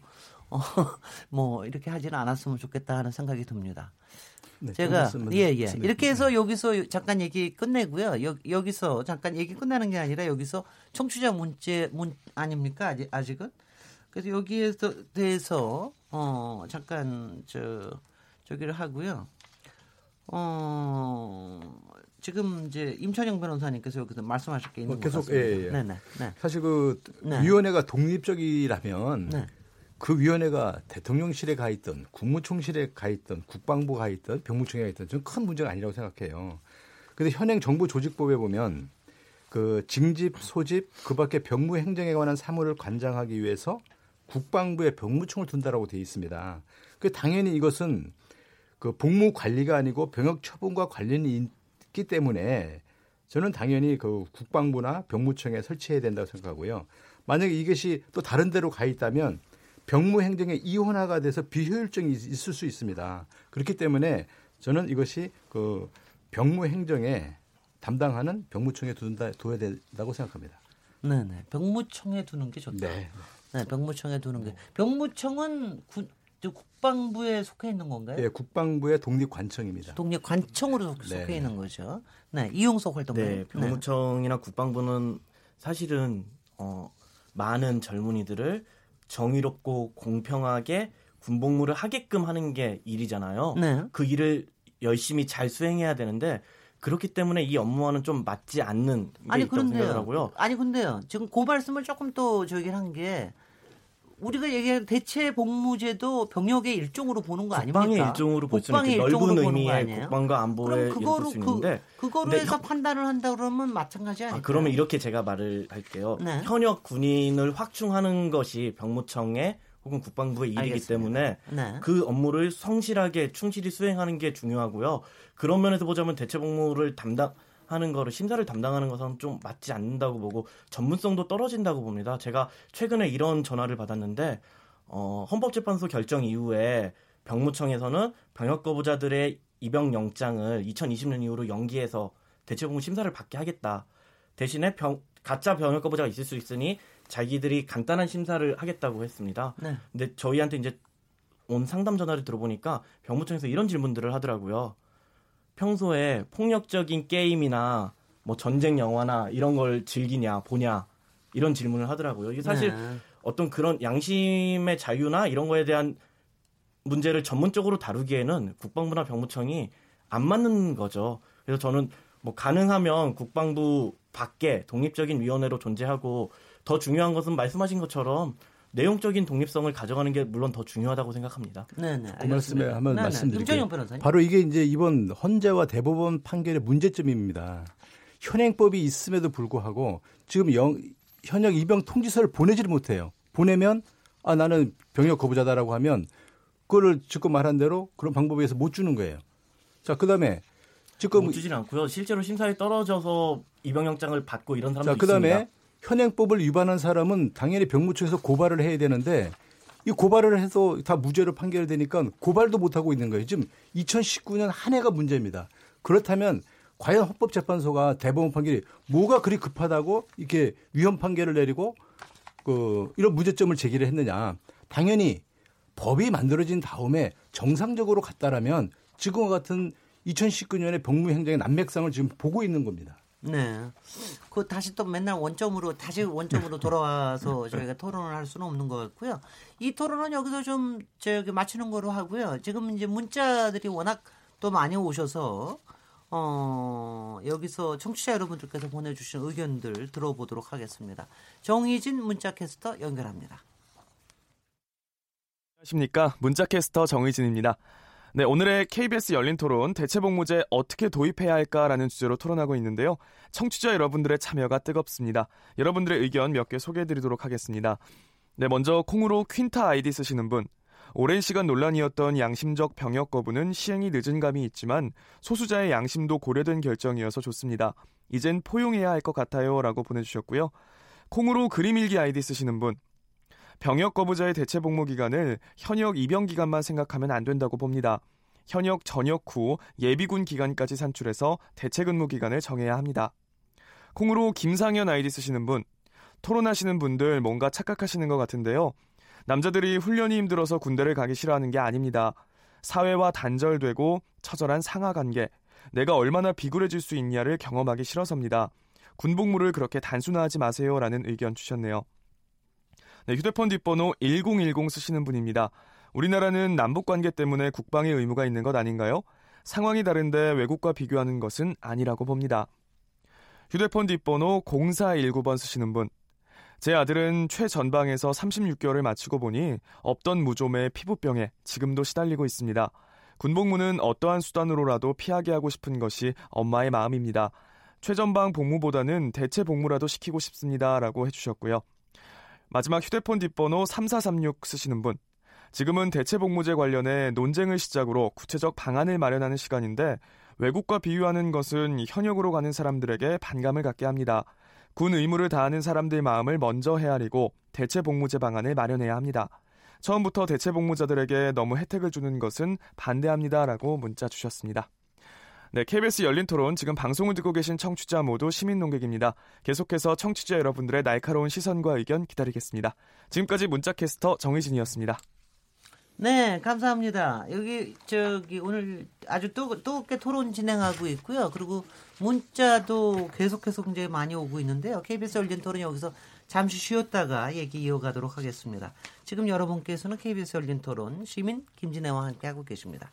어, <laughs> 뭐 이렇게 하지는 않았으면 좋겠다 하는 생각이 듭니다. 네, 제가 예예 예. 이렇게 해서 여기서 잠깐 얘기 끝내고요. 여, 여기서 잠깐 얘기 끝나는 게 아니라 여기서 청취자 문제 문 아닙니까 아직 아직은 그래서 여기에 대해서 어 잠깐 저 저기를 하고요. 어 지금 이제 임천영 변호사님께서 여기서 말씀하실 게 있는 어, 계속 예, 예. 네네. 네. 사실 그 네. 위원회가 독립적이라면 네. 그 위원회가 대통령실에 가 있던 국무총실에 가 있던 국방부 가 있던 병무청에 가 있던 저는 큰 문제가 아니라고 생각해요. 근데 현행 정부 조직법에 보면 그 징집, 소집, 그 밖에 병무 행정에 관한 사무를 관장하기 위해서 국방부에 병무청을 둔다라고 되어 있습니다. 그 당연히 이것은 그 복무 관리가 아니고 병역 처분과 관련이 있기 때문에 저는 당연히 그 국방부나 병무청에 설치해야 된다고 생각하고요. 만약에 이것이 또 다른 데로 가 있다면 병무 행정의 이원화가 돼서 비효율성이 있을 수 있습니다. 그렇기 때문에 저는 이것이 그 병무 행정에 담당하는 병무청에 둔다 둬야 된다고 생각합니다. 네, 네. 병무청에 두는 게 좋다. 네. 네, 병무청에 두는 게. 병무청은 구, 국방부에 속해 있는 건가요? 네, 국방부의 독립관청입니다. 독립관청으로 네. 속해 있는 거죠. 네, 이용석 활동가. 네, 병무청이나 네. 국방부는 사실은 어, 많은 젊은이들을 정의롭고 공평하게 군복무를 하게끔 하는 게 일이잖아요. 네. 그 일을 열심히 잘 수행해야 되는데 그렇기 때문에 이 업무와는 좀 맞지 않는 게 아니, 있다고 생각하고요. 아니 근데요. 지금 그 말씀을 조금 또 저기 한게 우리가 얘기한 대체 복무제도 병역의 일종으로 보는 거 아닙니까? 국방의 일종으로 볼수 있는 넓은 의미의 국방과 안보의 그거로 그, 그거로 해서 현, 판단을 한다 그러면 마찬가지 아닐까요? 아, 그러면 이렇게 제가 말을 할게요. 네. 현역 군인을 확충하는 것이 병무청의 혹은 국방부의 일이기 알겠습니다. 때문에 네. 그 업무를 성실하게 충실히 수행하는 게 중요하고요. 그런 면에서 보자면 대체 복무를 담당 하는 거를 심사를 담당하는 것은 좀 맞지 않는다고 보고 전문성도 떨어진다고 봅니다. 제가 최근에 이런 전화를 받았는데 어, 헌법재판소 결정 이후에 병무청에서는 병역 거부자들의 입영 영장을 2020년 이후로 연기해서 대체복무 심사를 받게 하겠다. 대신에 병, 가짜 병역 거부자가 있을 수 있으니 자기들이 간단한 심사를 하겠다고 했습니다. 네. 근데 저희한테 이제 온 상담 전화를 들어보니까 병무청에서 이런 질문들을 하더라고요. 평소에 폭력적인 게임이나 뭐 전쟁 영화나 이런 걸 즐기냐 보냐 이런 질문을 하더라고요. 이게 사실 네. 어떤 그런 양심의 자유나 이런 거에 대한 문제를 전문적으로 다루기에는 국방부나 병무청이 안 맞는 거죠. 그래서 저는 뭐 가능하면 국방부 밖에 독립적인 위원회로 존재하고 더 중요한 것은 말씀하신 것처럼 내용적인 독립성을 가져가는 게 물론 더 중요하다고 생각합니다. 네네. 그 말씀에 한번 네네. 말씀드릴게요. 바로 이게 이제 이번 헌재와 대법원 판결의 문제점입니다. 현행법이 있음에도 불구하고 지금 영, 현역 입영 통지서를 보내지를 못해요. 보내면 아 나는 병역 거부자다라고 하면 그거를 지금 말한 대로 그런 방법에 의해서 못 주는 거예요. 자, 그다음에 지금 못 주진 않고요. 실제로 심사에 떨어져서 입영영장을 받고 이런 사람도 자, 그다음에 있습니다. 현행법을 위반한 사람은 당연히 병무청에서 고발을 해야 되는데 이 고발을 해서 다 무죄로 판결되니까 고발도 못 하고 있는 거예요. 지금 2019년 한 해가 문제입니다. 그렇다면 과연 헌법재판소가 대법원 판결이 뭐가 그리 급하다고 이렇게 위헌 판결을 내리고 그 이런 문제점을 제기를 했느냐? 당연히 법이 만들어진 다음에 정상적으로 갔다라면 지금과 같은 2019년의 병무행정의 난맥상을 지금 보고 있는 겁니다. 네. 그 다시 또 맨날 원점으로 다시 원점으로 돌아와서 저희가 토론을 할 수는 없는 것 같고요. 이 토론은 여기서 좀 저기 맞추는 거로 하고요. 지금 이제 문자들이 워낙 또 많이 오셔서 어, 여기서 청취자 여러분들께서 보내주신 의견들 들어보도록 하겠습니다. 정희진 문자 캐스터 연결합니다. 안녕하십니까. 문자캐스터 정의진입니다. 네, 오늘의 KBS 열린 토론 대체복무제 어떻게 도입해야 할까라는 주제로 토론하고 있는데요. 청취자 여러분들의 참여가 뜨겁습니다. 여러분들의 의견 몇 개 소개해 드리도록 하겠습니다. 네, 먼저 콩으로 퀸타 아이디 쓰시는 분. 오랜 시간 논란이었던 양심적 병역 거부는 시행이 늦은 감이 있지만 소수자의 양심도 고려된 결정이어서 좋습니다. 이젠 포용해야 할 것 같아요. 라고 보내주셨고요. 콩으로 그림일기 아이디 쓰시는 분. 병역 거부자의 대체 복무 기간을 현역 입영 기간만 생각하면 안 된다고 봅니다. 현역 전역 후 예비군 기간까지 산출해서 대체 근무 기간을 정해야 합니다. 콩으로 김상현 아이디 쓰시는 분, 토론하시는 분들 뭔가 착각하시는 것 같은데요. 남자들이 훈련이 힘들어서 군대를 가기 싫어하는 게 아닙니다. 사회와 단절되고 처절한 상하 관계, 내가 얼마나 비굴해질 수 있냐를 경험하기 싫어서입니다. 군복무를 그렇게 단순화하지 마세요라는 의견 주셨네요. 네, 휴대폰 뒷번호 1010 쓰시는 분입니다. 우리나라는 남북 관계 때문에 국방의 의무가 있는 것 아닌가요? 상황이 다른데 외국과 비교하는 것은 아니라고 봅니다. 휴대폰 뒷번호 0419번 쓰시는 분. 제 아들은 최전방에서 36개월을 마치고 보니 없던 무좀의 피부병에 지금도 시달리고 있습니다. 군복무는 어떠한 수단으로라도 피하게 하고 싶은 것이 엄마의 마음입니다. 최전방 복무보다는 대체 복무라도 시키고 싶습니다. 라고 해주셨고요. 마지막 휴대폰 뒷번호 3436 쓰시는 분. 지금은 대체 복무제 관련해 논쟁을 시작으로 구체적 방안을 마련하는 시간인데 외국과 비유하는 것은 현역으로 가는 사람들에게 반감을 갖게 합니다. 군 의무를 다하는 사람들 마음을 먼저 헤아리고 대체 복무제 방안을 마련해야 합니다. 처음부터 대체 복무자들에게 너무 혜택을 주는 것은 반대합니다라고 문자 주셨습니다. 네, KBS 열린 토론 지금 방송을 듣고 계신 청취자 모두 시민 농객입니다. 계속해서 청취자 여러분들의 날카로운 시선과 의견 기다리겠습니다. 지금까지 문자캐스터 정희진이었습니다. 네, 감사합니다. 여기 저기 오늘 아주 또 뜨겁게 토론 진행하고 있고요. 그리고 문자도 계속해서 굉장히 많이 오고 있는데요. KBS 열린 토론 여기서 잠시 쉬었다가 얘기 이어가도록 하겠습니다. 지금 여러분께서는 KBS 열린 토론 시민 김진애와 함께 하고 계십니다.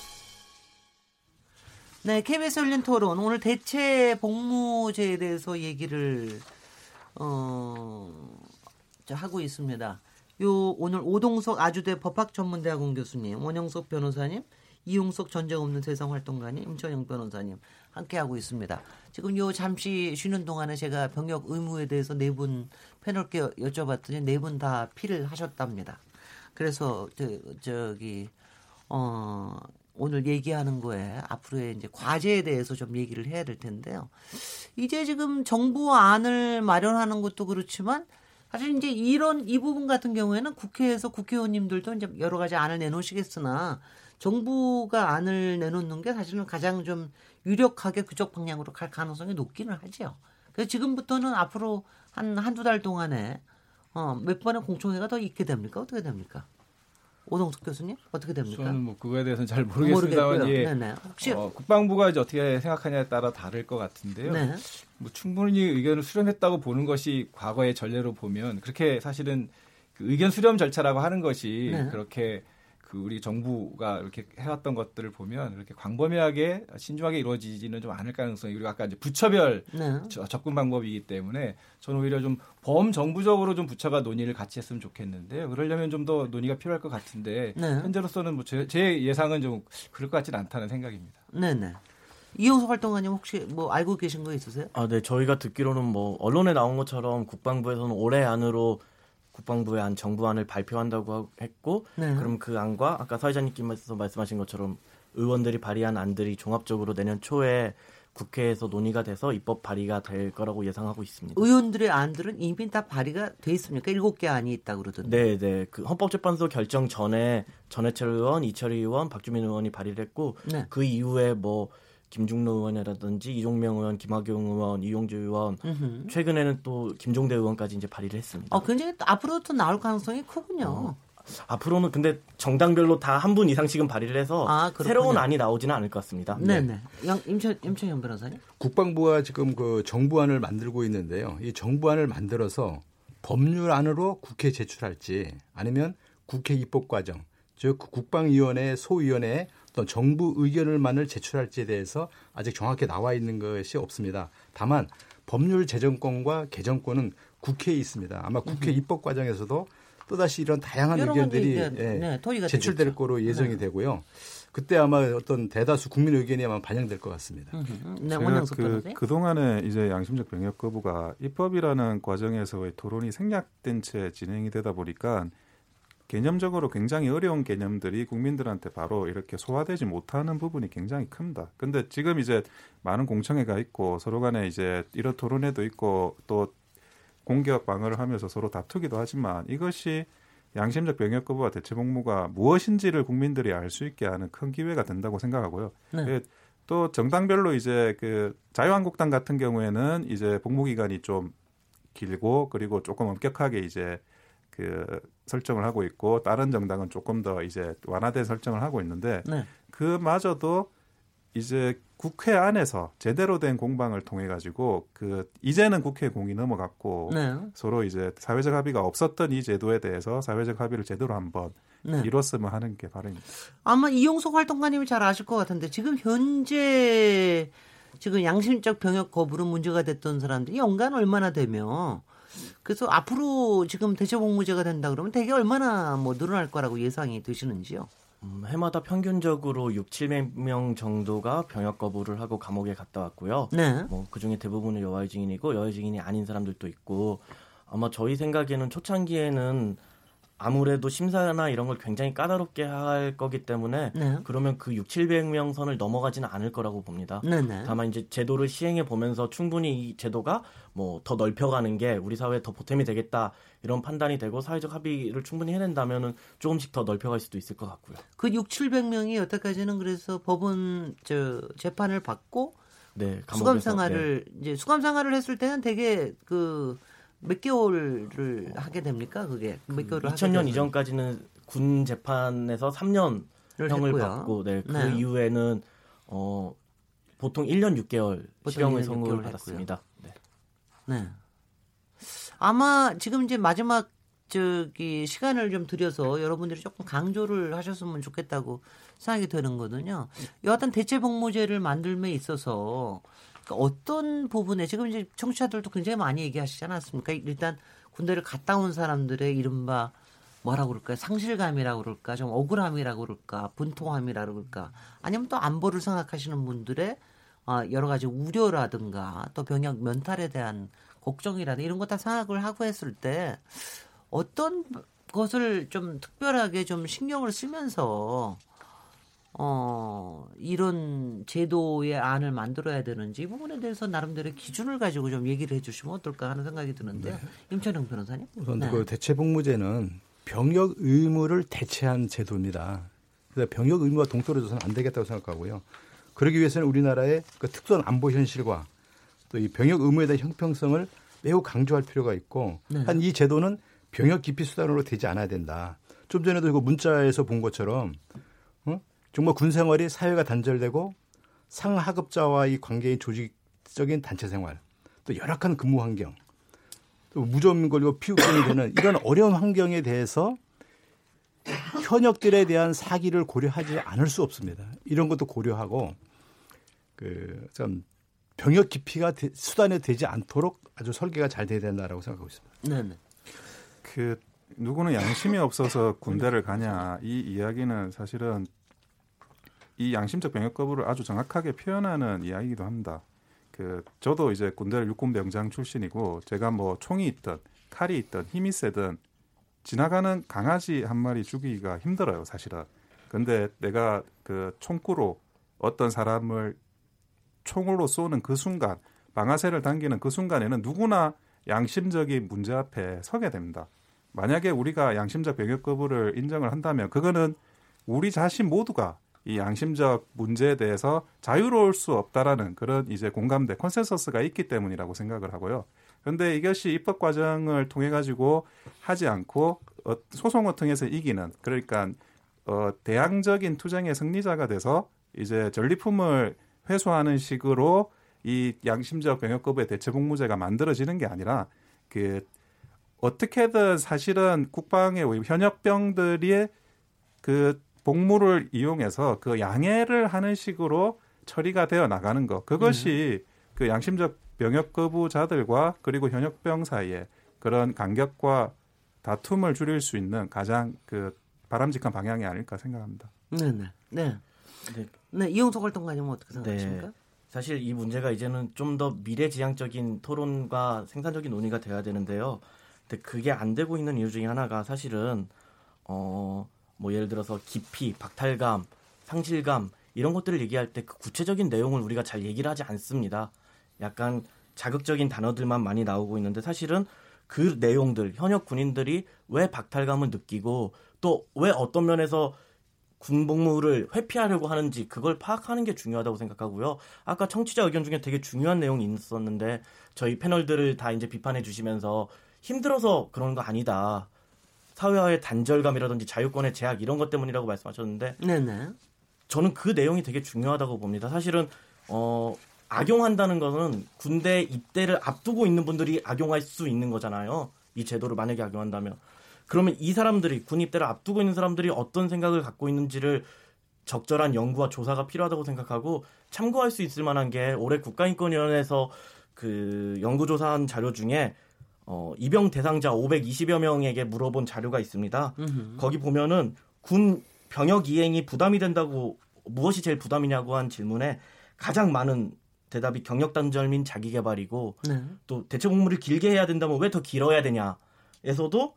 네, KBS 열린 토론 오늘 대체 복무제에 대해서 얘기를 어 하고 있습니다. 요 오늘 오동석 아주대 법학전문대학원 교수님, 원영석 변호사님, 이용석 전쟁 없는 세상 활동가님, 임천영 변호사님 함께 하고 있습니다. 지금 요 잠시 쉬는 동안에 제가 병역 의무에 대해서 네 분 패널께 여쭤봤더니 네 분 다 피를 하셨답니다. 그래서 저, 저기 어 오늘 얘기하는 거에 앞으로의 이제 과제에 대해서 좀 얘기를 해야 될 텐데요. 이제 지금 정부 안을 마련하는 것도 그렇지만 사실 이제 이런 이 부분 같은 경우에는 국회에서 국회의원님들도 이제 여러 가지 안을 내놓으시겠으나 정부가 안을 내놓는 게 사실은 가장 좀 유력하게 그쪽 방향으로 갈 가능성이 높기는 하죠. 그래서 지금부터는 앞으로 한 한두 달 동안에 어, 몇 번의 공청회가 더 있게 됩니까? 어떻게 됩니까? 오동숙 교수님 어떻게 됩니까? 저는 뭐 그거에 대해서는 잘 모르겠습니다만 예. 네네. 혹시 어, 국방부가 이제 어떻게 생각하냐에 따라 다를 것 같은데요. 네. 뭐 충분히 의견을 수렴했다고 보는 것이 과거의 전례로 보면 그렇게 사실은 그 의견 수렴 절차라고 하는 것이 네. 그렇게 그 우리 정부가 이렇게 해왔던 것들을 보면 이렇게 광범위하게 신중하게 이루어지지는 좀 않을 가능성이 그리고 아까 이제 부처별 네. 접근 방법이기 때문에 저는 오히려 좀 범정부적으로 좀 부처가 논의를 같이 했으면 좋겠는데요. 그러려면 좀 더 논의가 필요할 것 같은데 네. 현재로서는 뭐제 예상은 좀 그럴 것 같지는 않다는 생각입니다. 네네. 이용석 활동가님 혹시 뭐 알고 계신 거 있으세요? 아, 네. 저희가 듣기로는 뭐 언론에 나온 것처럼 국방부에서는 올해 안으로 국방부의 안 정부안을 발표한다고 했고 네. 그럼 그 안과 아까 사회자님께서 말씀하신 것처럼 의원들이 발의한 안들이 종합적으로 내년 초에 국회에서 논의가 돼서 입법 발의가 될 거라고 예상하고 있습니다. 의원들의 안들은 이미 다 발의가 돼 있습니까? 일곱 개 안이 있다고 그러던데. 네, 네. 그 헌법재판소 결정 전에 전해철 의원, 이철희 의원, 박주민 의원이 발의를 했고 네. 그 이후에 뭐 김중로 의원이라든지 이종명 의원, 김학용 의원, 이용주 의원, 으흠. 최근에는 또 김종대 의원까지 이제 발의를 했습니다. 어, 굉장히 앞으로도 나올 가능성이 크군요. 어, 앞으로는 근데 정당별로 다 한 분 이상씩은 발의를 해서 아, 새로운 안이 나오지는 않을 것 같습니다. 네네. 네. 임철 임철현 변호사님. 국방부가 지금 그 정부안을 만들고 있는데요. 이 정부안을 만들어서 법률안으로 국회 제출할지 아니면 국회 입법 과정, 즉 국방위원회 소위원회 어떤 정부 의견을만을 제출할지에 대해서 아직 정확히 나와 있는 것이 없습니다. 다만 법률 제정권과 개정권은 국회에 있습니다. 아마 국회 입법 과정에서도 또다시 이런 다양한 의견들이 예, 네, 제출될 되겠죠. 거로 예정이 네. 되고요. 그때 아마 어떤 대다수 국민 의견이 아마 반영될 것 같습니다. 네, 제가 그, 그동안에 이제 양심적 병역 거부가 입법이라는 과정에서의 토론이 생략된 채 진행이 되다 보니까 개념적으로 굉장히 어려운 개념들이 국민들한테 바로 이렇게 소화되지 못하는 부분이 굉장히 큽니다. 근데 지금 이제 많은 공청회가 있고 서로 간에 이제 이런 토론회도 있고 또 공격 방어를 하면서 서로 다투기도 하지만 이것이 양심적 병역 거부와 대체 복무가 무엇인지를 국민들이 알 수 있게 하는 큰 기회가 된다고 생각하고요. 네. 예, 또 정당별로 이제 그 자유한국당 같은 경우에는 이제 복무 기간이 좀 길고 그리고 조금 엄격하게 이제 그 설정을 하고 있고 다른 정당은 조금 더 이제 완화된 설정을 하고 있는데 네. 그마저도 이제 국회 안에서 제대로 된 공방을 통해 가지고 그 이제는 국회 공이 넘어갔고 네. 서로 이제 사회적 합의가 없었던 이 제도에 대해서 사회적 합의를 제대로 한번 네. 이뤘으면 하는 게 바람입니다. 아마 이용석 활동가님이 잘 아실 것 같은데 지금 현재 지금 양심적 병역 거부로 문제가 됐던 사람들이 연간 얼마나 되면 그래서 앞으로 지금 대체복무제가 된다 그러면 대개 얼마나 뭐 늘어날 거라고 예상이 되시는지요? 음, 해마다 평균적으로 6, 700명 정도가 병역 거부를 하고 감옥에 갔다 왔고요. 네. 뭐 그중에 대부분은 여아의 증인이고 여아의 증인이 아닌 사람들도 있고 아마 저희 생각에는 초창기에는 아무래도 심사나 이런 걸 굉장히 까다롭게 할 거기 때문에 네. 그러면 그 6, 700명 선을 넘어가지는 않을 거라고 봅니다. 네, 네. 다만 이제 제도를 시행해 보면서 충분히 이 제도가 뭐 더 넓혀가는 게 우리 사회에 더 보탬이 되겠다 이런 판단이 되고 사회적 합의를 충분히 해낸다면은 조금씩 더 넓혀갈 수도 있을 것 같고요. 그 6, 700명이 여태까지는 그래서 법원 저 재판을 받고 네, 수감 생활을 네. 이제 수감 생활을 했을 때는 되게 그 몇 개월을 하게 됩니까? 그게 몇 개월을 2000년 이전까지는 군 재판에서 3년 형을 했고요. 받고 네, 그 네. 이후에는 어 보통 1년 6개월 실형을 선고를 받았습니다. 네. 네. 아마 지금 이제 마지막 저기 시간을 좀 들여서 여러분들이 조금 강조를 하셨으면 좋겠다고 생각이 드는 거든요. 여하튼 대체 복무제를 만들면 있어서 그러니까 어떤 부분에 지금 이제 청취자들도 굉장히 많이 얘기하시지 않았습니까? 일단 군대를 갔다 온 사람들의 이른바 뭐라고 그럴까요? 상실감이라고 그럴까? 좀 억울함이라고 그럴까? 분통함이라고 그럴까? 아니면 또 안보를 생각하시는 분들의 어, 여러 가지 우려라든가 또 병역 면탈에 대한 걱정이라든가 이런 거 다 생각을 하고 했을 때 어떤 것을 좀 특별하게 좀 신경을 쓰면서 어, 이런 제도의 안을 만들어야 되는지 이 부분에 대해서 나름대로 기준을 가지고 좀 얘기를 해 주시면 어떨까 하는 생각이 드는데요. 네. 임찬영 변호사님. 우선 네. 그 대체복무제는 병역 의무를 대체한 제도입니다. 그래서 병역 의무와 동떨어져서는 안 되겠다고 생각하고요. 그러기 위해서는 우리나라의 그 특수한 안보 현실과 또 이 병역 의무에 대한 형평성을 매우 강조할 필요가 있고 네. 한이 제도는 병역 기피 수단으로 되지 않아야 된다. 좀 전에도 그 문자에서 본 것처럼 어? 정말 군 생활이 사회가 단절되고 상하급자와의 관계인 조직적인 단체 생활, 또 열악한 근무 환경, 또 무좀 걸리고 피후병이 되는 이런 어려운 환경에 대해서 현역들에 대한 사기를 고려하지 않을 수 없습니다. 이런 것도 고려하고 그좀 병역 기피가 수단에 되지 않도록 아주 설계가 잘 돼야 된다라고 생각하고 있습니다. 네. 네. 그 누구는 양심이 없어서 군대를 가냐 이 이야기는 사실은 이 양심적 병역 거부를 아주 정확하게 표현하는 이야기이기도 합니다. 그 저도 이제 군대를 육군 병장 출신이고 제가 뭐 총이 있든 칼이 있든 힘이 세든 지나가는 강아지 한 마리 죽이기가 힘들어요, 사실은. 근데 내가 그 총구로 어떤 사람을 총으로 쏘는 그 순간, 방아쇠를 당기는 그 순간에는 누구나 양심적인 문제 앞에 서게 됩니다. 만약에 우리가 양심적 병역 거부를 인정을 한다면 그거는 우리 자신 모두가 이 양심적 문제에 대해서 자유로울 수 없다라는 그런 이제 공감대 consensus가 있기 때문이라고 생각을 하고요. 그런데 이것이 입법 과정을 통해 가지고 하지 않고 어, 소송을 통해서 이기는 그러니까 어, 대항적인 투쟁의 승리자가 돼서 이제 전리품을 회수하는 식으로 이 양심적 병역 거부의 대체 복무제가 만들어지는 게 아니라 그 어떻게든 사실은 국방의 현역병들이 그 복무를 이용해서 그 양해를 하는 식으로 처리가 되어 나가는 것 그것이 네. 그 양심적 병역 거부자들과 그리고 현역병 사이에 그런 간격과 다툼을 줄일 수 있는 가장 그 바람직한 방향이 아닐까 생각합니다. 네네. 네. 네. 네. 네. 이용석 활동가님은 어떻게 생각하십니까? 네. 사실 이 문제가 이제는 좀 더 미래지향적인 토론과 생산적인 논의가 돼야 되는데요. 근데 그게 안 되고 있는 이유 중에 하나가 사실은 어 뭐 예를 들어서 깊이, 박탈감, 상실감 이런 것들을 얘기할 때 그 구체적인 내용을 우리가 잘 얘기를 하지 않습니다. 약간 자극적인 단어들만 많이 나오고 있는데 사실은 그 내용들 현역 군인들이 왜 박탈감을 느끼고 또 왜 어떤 면에서 군복무를 회피하려고 하는지 그걸 파악하는 게 중요하다고 생각하고요. 아까 청취자 의견 중에 되게 중요한 내용이 있었는데 저희 패널들을 다 이제 비판해 주시면서 힘들어서 그런 거 아니다. 사회와의 단절감이라든지 자유권의 제약 이런 것 때문이라고 말씀하셨는데 네네. 저는 그 내용이 되게 중요하다고 봅니다. 사실은 어 악용한다는 것은 군대 입대를 앞두고 있는 분들이 악용할 수 있는 거잖아요. 이 제도를 만약에 악용한다면 그러면 이 사람들이 군 입대를 앞두고 있는 사람들이 어떤 생각을 갖고 있는지를 적절한 연구와 조사가 필요하다고 생각하고 참고할 수 있을 만한 게 올해 국가인권위원회에서 그 연구조사한 자료 중에 어, 입영 대상자 520여 명에게 물어본 자료가 있습니다. 으흠. 거기 보면은 군 병역 이행이 부담이 된다고 무엇이 제일 부담이냐고 한 질문에 가장 많은 대답이 경력 단절 민 자기 개발이고 네. 또 대체 복무를 길게 해야 된다면 왜 더 길어야 되냐에서도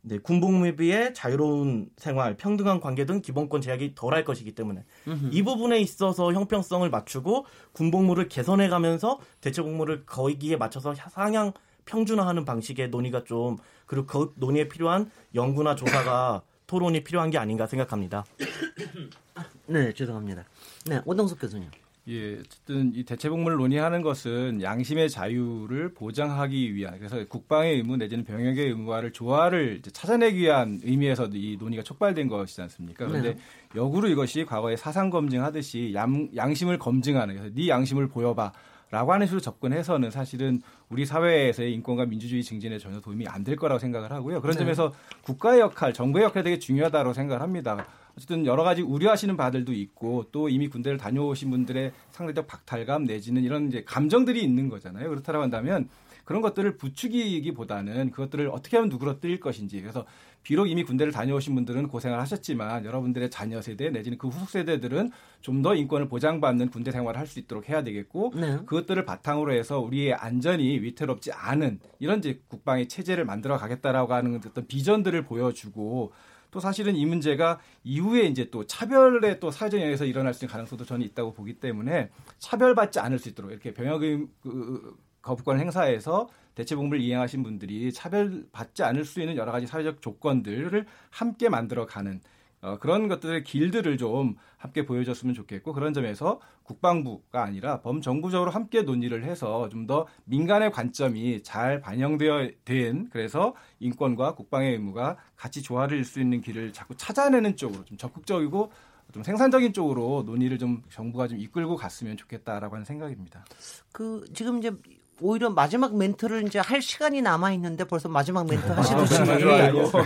네, 군복무에 비해 자유로운 생활, 평등한 관계 등 기본권 제약이 덜할 것이기 때문에 으흠. 이 부분에 있어서 형평성을 맞추고 군복무를 개선해 가면서 대체 복무를 거기에 맞춰서 상향 평준화하는 방식의 논의가 좀 그리고 그 논의에 필요한 연구나 조사가 <coughs> 토론이 필요한 게 아닌가 생각합니다. <coughs> 네, 죄송합니다. 네, 오동석 교수님. 예, 어쨌든 이 대체복무를 논의하는 것은 양심의 자유를 보장하기 위한 그래서 국방의 의무 내지는 병역의 의무화를 조화를 찾아내기 위한 의미에서 이 논의가 촉발된 것이지 않습니까? 그런데 네. 역으로 이것이 과거에 사상 검증하듯이 양, 양심을 검증하는 그래서 네 양심을 보여봐. 라고 하는 식으로 접근해서는 사실은 우리 사회에서의 인권과 민주주의 증진에 전혀 도움이 안 될 거라고 생각을 하고요. 그런 네. 점에서 국가의 역할, 정부의 역할이 되게 중요하다고 생각을 합니다. 어쨌든 여러 가지 우려하시는 바들도 있고 또 이미 군대를 다녀오신 분들의 상대적 박탈감 내지는 이런 이제 감정들이 있는 거잖아요. 그렇다고 한다면 그런 것들을 부추기기보다는 그것들을 어떻게 하면 누그러뜨릴 것인지 그래서 비록 이미 군대를 다녀오신 분들은 고생을 하셨지만 여러분들의 자녀 세대 내지는 그 후속 세대들은 좀 더 인권을 보장받는 군대 생활을 할 수 있도록 해야 되겠고 네. 그것들을 바탕으로 해서 우리의 안전이 위태롭지 않은 이런 이제 국방의 체제를 만들어 가겠다라고 하는 어떤 비전들을 보여주고 또 사실은 이 문제가 이후에 이제 또 차별의 또 사회적 영역에서 일어날 수 있는 가능성도 저는 있다고 보기 때문에 차별받지 않을 수 있도록 이렇게 병역의 그 거부권 행사에서 대체복무를 이행하신 분들이 차별받지 않을 수 있는 여러 가지 사회적 조건들을 함께 만들어가는 어, 그런 것들의 길들을 좀 함께 보여줬으면 좋겠고 그런 점에서 국방부가 아니라 범정부적으로 함께 논의를 해서 좀 더 민간의 관점이 잘 반영되어 된 그래서 인권과 국방의 의무가 같이 조화를 일수 있는 길을 자꾸 찾아내는 쪽으로 좀 적극적이고 좀 생산적인 쪽으로 논의를 좀 정부가 좀 이끌고 갔으면 좋겠다라고 하는 생각입니다. 그 지금 이제 오히려 마지막 멘트를 이제 할 시간이 남아 있는데 벌써 마지막 멘트 하시듯이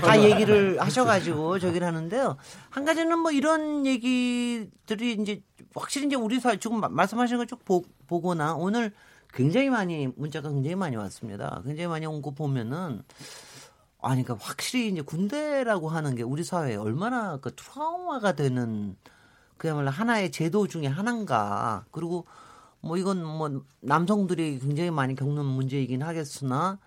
다 얘기를 하셔가지고 저기를 하는데요. 한 가지는 뭐 이런 얘기들이 이제 확실히 이제 우리 사회 지금 말씀하신 걸쭉 보거나 오늘 굉장히 많이 문자가 굉장히 많이 왔습니다. 굉장히 많이 온 거 보면은 아니 그러니까 확실히 이제 군대라고 하는 게 우리 사회에 얼마나 그 트라우마가 되는 그야말로 하나의 제도 중에 하나인가. 그리고 뭐 이건 뭐 남성들이 굉장히 많이 겪는 문제이긴 하겠으나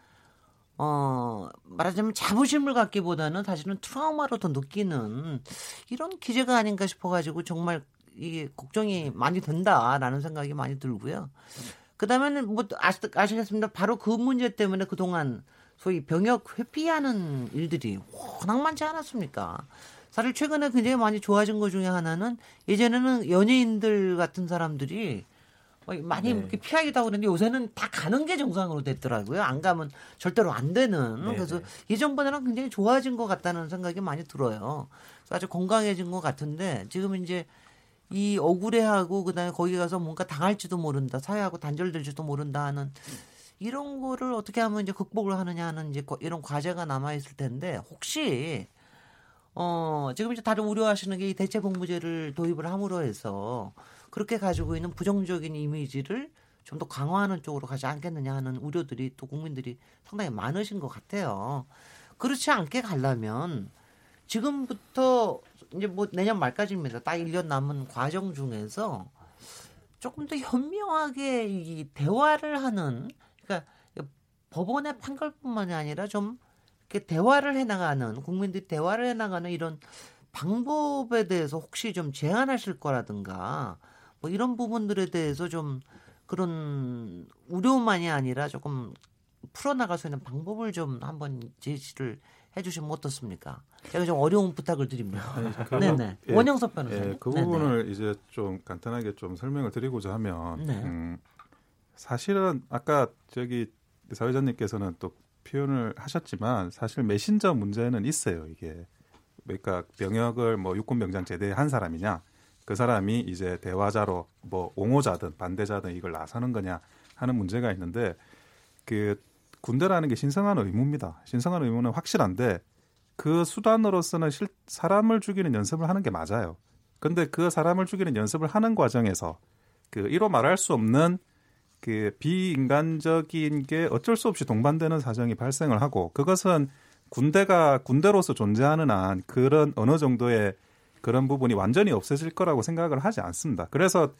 어 말하자면 자부심을 갖기보다는 사실은 트라우마로 더 느끼는 이런 기제가 아닌가 싶어가지고 정말 이게 걱정이 많이 된다라는 생각이 많이 들고요. 그 다음에는 뭐 아시, 아시겠습니다. 바로 그 문제 때문에 그동안 소위 병역 회피하는 일들이 워낙 많지 않았습니까? 사실 최근에 굉장히 많이 좋아진 것 중에 하나는 예전에는 연예인들 같은 사람들이 뭐 많이 네. 이렇게 피하기도 하고 그러는데 요새는 다 가는 게 정상으로 됐더라고요. 안 가면 절대로 안 되는. 네. 그래서 네. 예전보다는 굉장히 좋아진 것 같다는 생각이 많이 들어요. 아주 건강해진 것 같은데 지금 이제 이 억울해하고 그다음에 거기 가서 뭔가 당할지도 모른다. 사회하고 단절될지도 모른다 하는 이런 거를 어떻게 하면 이제 극복을 하느냐 하는 이제 이런 과제가 남아 있을 텐데 혹시 어 지금 이제 다들 우려하시는 게 이 대체 복무제를 도입을 함으로 해서 그렇게 가지고 있는 부정적인 이미지를 좀 더 강화하는 쪽으로 가지 않겠느냐 하는 우려들이 또 국민들이 상당히 많으신 것 같아요. 그렇지 않게 가려면 지금부터 이제 뭐 내년 말까지입니다. 딱 1년 남은 과정 중에서 조금 더 현명하게 이 대화를 하는 그러니까 법원의 판결뿐만이 아니라 좀 이렇게 대화를 해 나가는 국민들이 대화를 해 나가는 이런 방법에 대해서 혹시 좀 제안하실 거라든가 뭐 이런 부분들에 대해서 좀 그런 우려만이 아니라 조금 풀어나갈 수 있는 방법을 좀 한번 제시를 해주시면 어떻습니까? 제가 좀 어려운 부탁을 드립니다. <laughs> 그 네네. 예, 원영섭 변호사님. 예, 그 부분을 네네. 이제 좀 간단하게 좀 설명을 드리고자 하면 네. 음, 사실은 아까 저기 사회자님께서는 또 표현을 하셨지만 사실 메신저 문제는 있어요. 이게 그러니까 병역을 뭐 육군 병장 제대한 사람이냐 그 사람이 이제 대화자로 뭐 옹호자든 반대자든 이걸 나서는 거냐 하는 문제가 있는데 그 군대라는 게 신성한 의무입니다. 신성한 의무는 확실한데 그 수단으로서는 실, 사람을 죽이는 연습을 하는 게 맞아요. 근데 그 사람을 죽이는 연습을 하는 과정에서 그 이로 말할 수 없는 그 비인간적인 게 어쩔 수 없이 동반되는 사정이 발생을 하고 그것은 군대가 군대로서 존재하는 한 그런 어느 정도의 그런 부분이 완전히 없어질 거라고 생각을 하지 않습니다. 그래서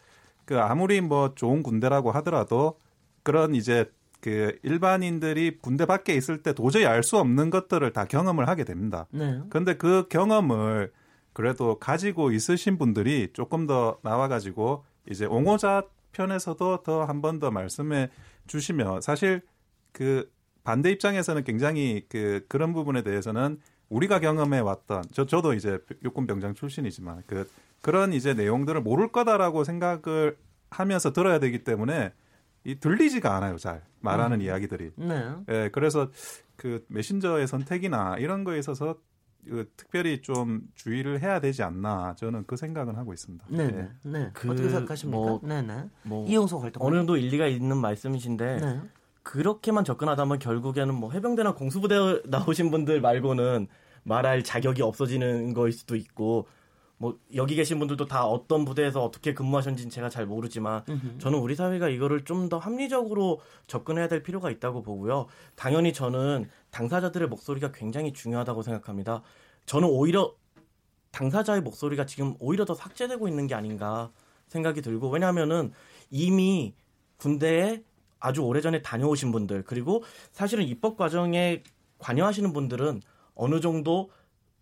그 아무리 뭐 좋은 군대라고 하더라도 그런 이제 그 일반인들이 군대 밖에 있을 때 도저히 알 수 없는 것들을 다 경험을 하게 됩니다. 네. 그런데 그 경험을 그래도 가지고 있으신 분들이 조금 더 나와가지고 이제 옹호자 편에서도 더 한 번 더 말씀해 주시면 사실 그 반대 입장에서는 굉장히 그 그런 부분에 대해서는 우리가 경험해 왔던 저 저도 이제 육군 병장 출신이지만 그 그런 이제 내용들을 모를 거다라고 생각을 하면서 들어야 되기 때문에 이 들리지가 않아요 잘 말하는 음. 이야기들이. 네. 예, 그래서 그 메신저의 선택이나 이런 거에 있어서 그 특별히 좀 주의를 해야 되지 않나 저는 그 생각은 하고 있습니다. 네, 네. 네. 그, 어떻게 생각하십니까? 뭐, 네, 네. 뭐 이용석 활동 어느 정도 일리가 있는 말씀이신데 네. 그렇게만 접근하다 보면 결국에는 뭐 해병대나 공수부대 나오신 분들 말고는 말할 자격이 없어지는 거일 수도 있고 뭐 여기 계신 분들도 다 어떤 부대에서 어떻게 근무하셨는지는 제가 잘 모르지만. 저는 우리 사회가 이거를 좀 더 합리적으로 접근해야 될 필요가 있다고 보고요. 당연히 저는 당사자들의 목소리가 굉장히 중요하다고 생각합니다. 저는 오히려 당사자의 목소리가 지금 오히려 더 삭제되고 있는 게 아닌가 생각이 들고 왜냐하면은 이미 군대에 아주 오래전에 다녀오신 분들 그리고 사실은 입법 과정에 관여하시는 분들은 어느 정도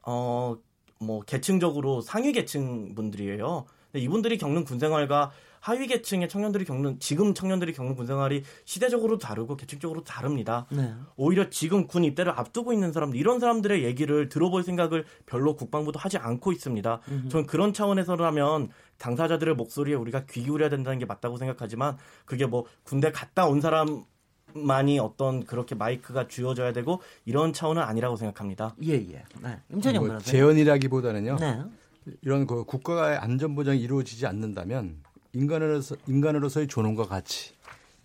어 뭐 계층적으로 상위 계층 분들이에요. 근데 이분들이 겪는 군 생활과 하위 계층의 청년들이 겪는 지금 청년들이 겪는 군 생활이 시대적으로 다르고 계층적으로 다릅니다. 네. 오히려 지금 군 입대를 앞두고 있는 사람들 이런 사람들의 얘기를 들어볼 생각을 별로 국방부도 하지 않고 있습니다. 음흠. 저는 그런 차원에서라면 당사자들의 목소리에 우리가 귀 기울여야 된다는 게 맞다고 생각하지만 그게 뭐 군대 갔다 온 사람 만이 어떤 그렇게 마이크가 쥐어져야 되고 이런 차원은 아니라고 생각합니다. 예, 예. 네. 임찬영 뭐 재현이라기보다는요. 네. 이런 그 국가의 안전 보장이 이루어지지 않는다면 인간으로서 인간으로서의 존엄과 가치,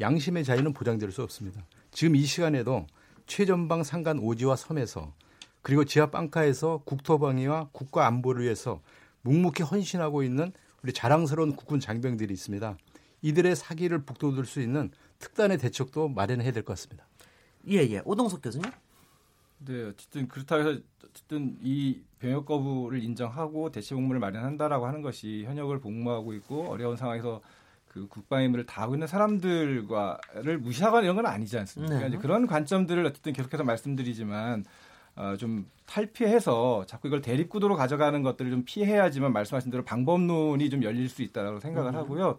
양심의 자유는 보장될 수 없습니다. 지금 이 시간에도 최전방 상간 오지와 섬에서 그리고 지하 빵카에서 국토방위와 국가 안보를 위해서 묵묵히 헌신하고 있는 우리 자랑스러운 국군 장병들이 있습니다. 이들의 사기를 북돋을 수 있는 특단의 대책도 마련해야 될 것 같습니다. 예, 예. 오동석 교수님. 네, 어쨌든 그렇다 해서 어쨌든 이 병역 거부를 인정하고 대체 복무를 마련한다라고 하는 것이 현역을 복무하고 있고 어려운 상황에서 그 국방 의무를 다하고 있는 사람들과를 무시하거나 이런 건 아니지 않습니까? 네. 그러니까 이제 그런 관점들을 어쨌든 계속해서 말씀드리지만 어, 좀 탈피해서 자꾸 이걸 대립구도로 가져가는 것들을 좀 피해야지만 말씀하신 대로 방법론이 좀 열릴 수 있다고 생각을 음. 하고요.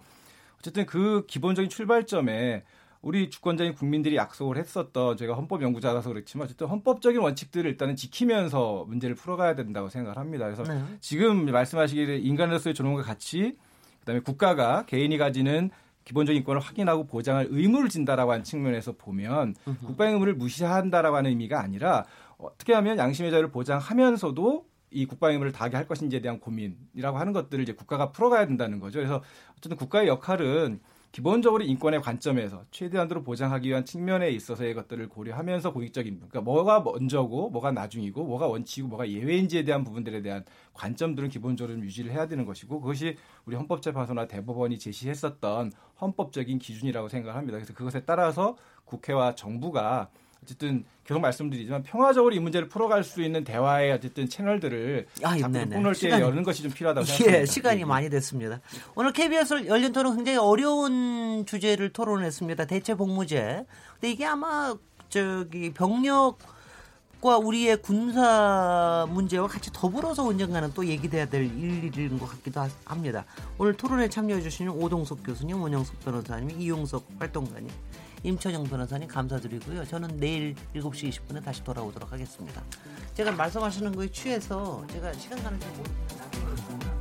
어쨌든 그 기본적인 출발점에 우리 주권자인 국민들이 약속을 했었던 제가 헌법 연구자라서 그렇지만 어쨌든 헌법적인 원칙들을 일단은 지키면서 문제를 풀어가야 된다고 생각을 합니다. 그래서 네. 지금 말씀하시기를 인간으로서의 존엄과 가치, 그다음에 국가가 개인이 가지는 기본적인 인권을 확인하고 보장할 의무를 진다라고 하는 측면에서 보면 국방 의무를 무시한다라고 하는 의미가 아니라 어떻게 하면 양심의 자유를 보장하면서도 이 국방 의무를 다하게 할 것인지에 대한 고민이라고 하는 것들을 이제 국가가 풀어가야 된다는 거죠. 그래서 어쨌든 국가의 역할은 기본적으로 인권의 관점에서 최대한으로 보장하기 위한 측면에 있어서의 것들을 고려하면서 공익적인 그러니까 뭐가 먼저고 뭐가 나중이고 뭐가 원칙이고 뭐가 예외인지에 대한 부분들에 대한 관점들은 기본적으로 유지를 해야 되는 것이고 그것이 우리 헌법재판소나 대법원이 제시했었던 헌법적인 기준이라고 생각을 합니다. 그래서 그것에 따라서 국회와 정부가 어쨌든 계속 말씀드리지만 평화적으로 이 문제를 풀어갈 수 있는 대화의 어쨌든 채널들을 아, 자꾸 폭로할 때 여는 것이 좀 필요하다고 예, 생각합니다. 예, 시간이 많이 됐습니다. 오늘 KBS 열린 토론 굉장히 어려운 주제를 토론했습니다. 대체 복무제. 근데 이게 아마 저기 병력 과 우리의 군사 문제와 같이 더불어서 언젠가는 또 얘기돼야 될 일인 것 같기도 합니다. 오늘 토론에 참여해 주시는 오동석 교수님, 원영석 변호사님, 이용석 활동가님, 임천영 변호사님 감사드리고요. 저는 내일 7시 20분에 다시 돌아오도록 하겠습니다. 제가 말씀하시는 거에 취해서 제가 시간 가는 줄 모르겠습니다.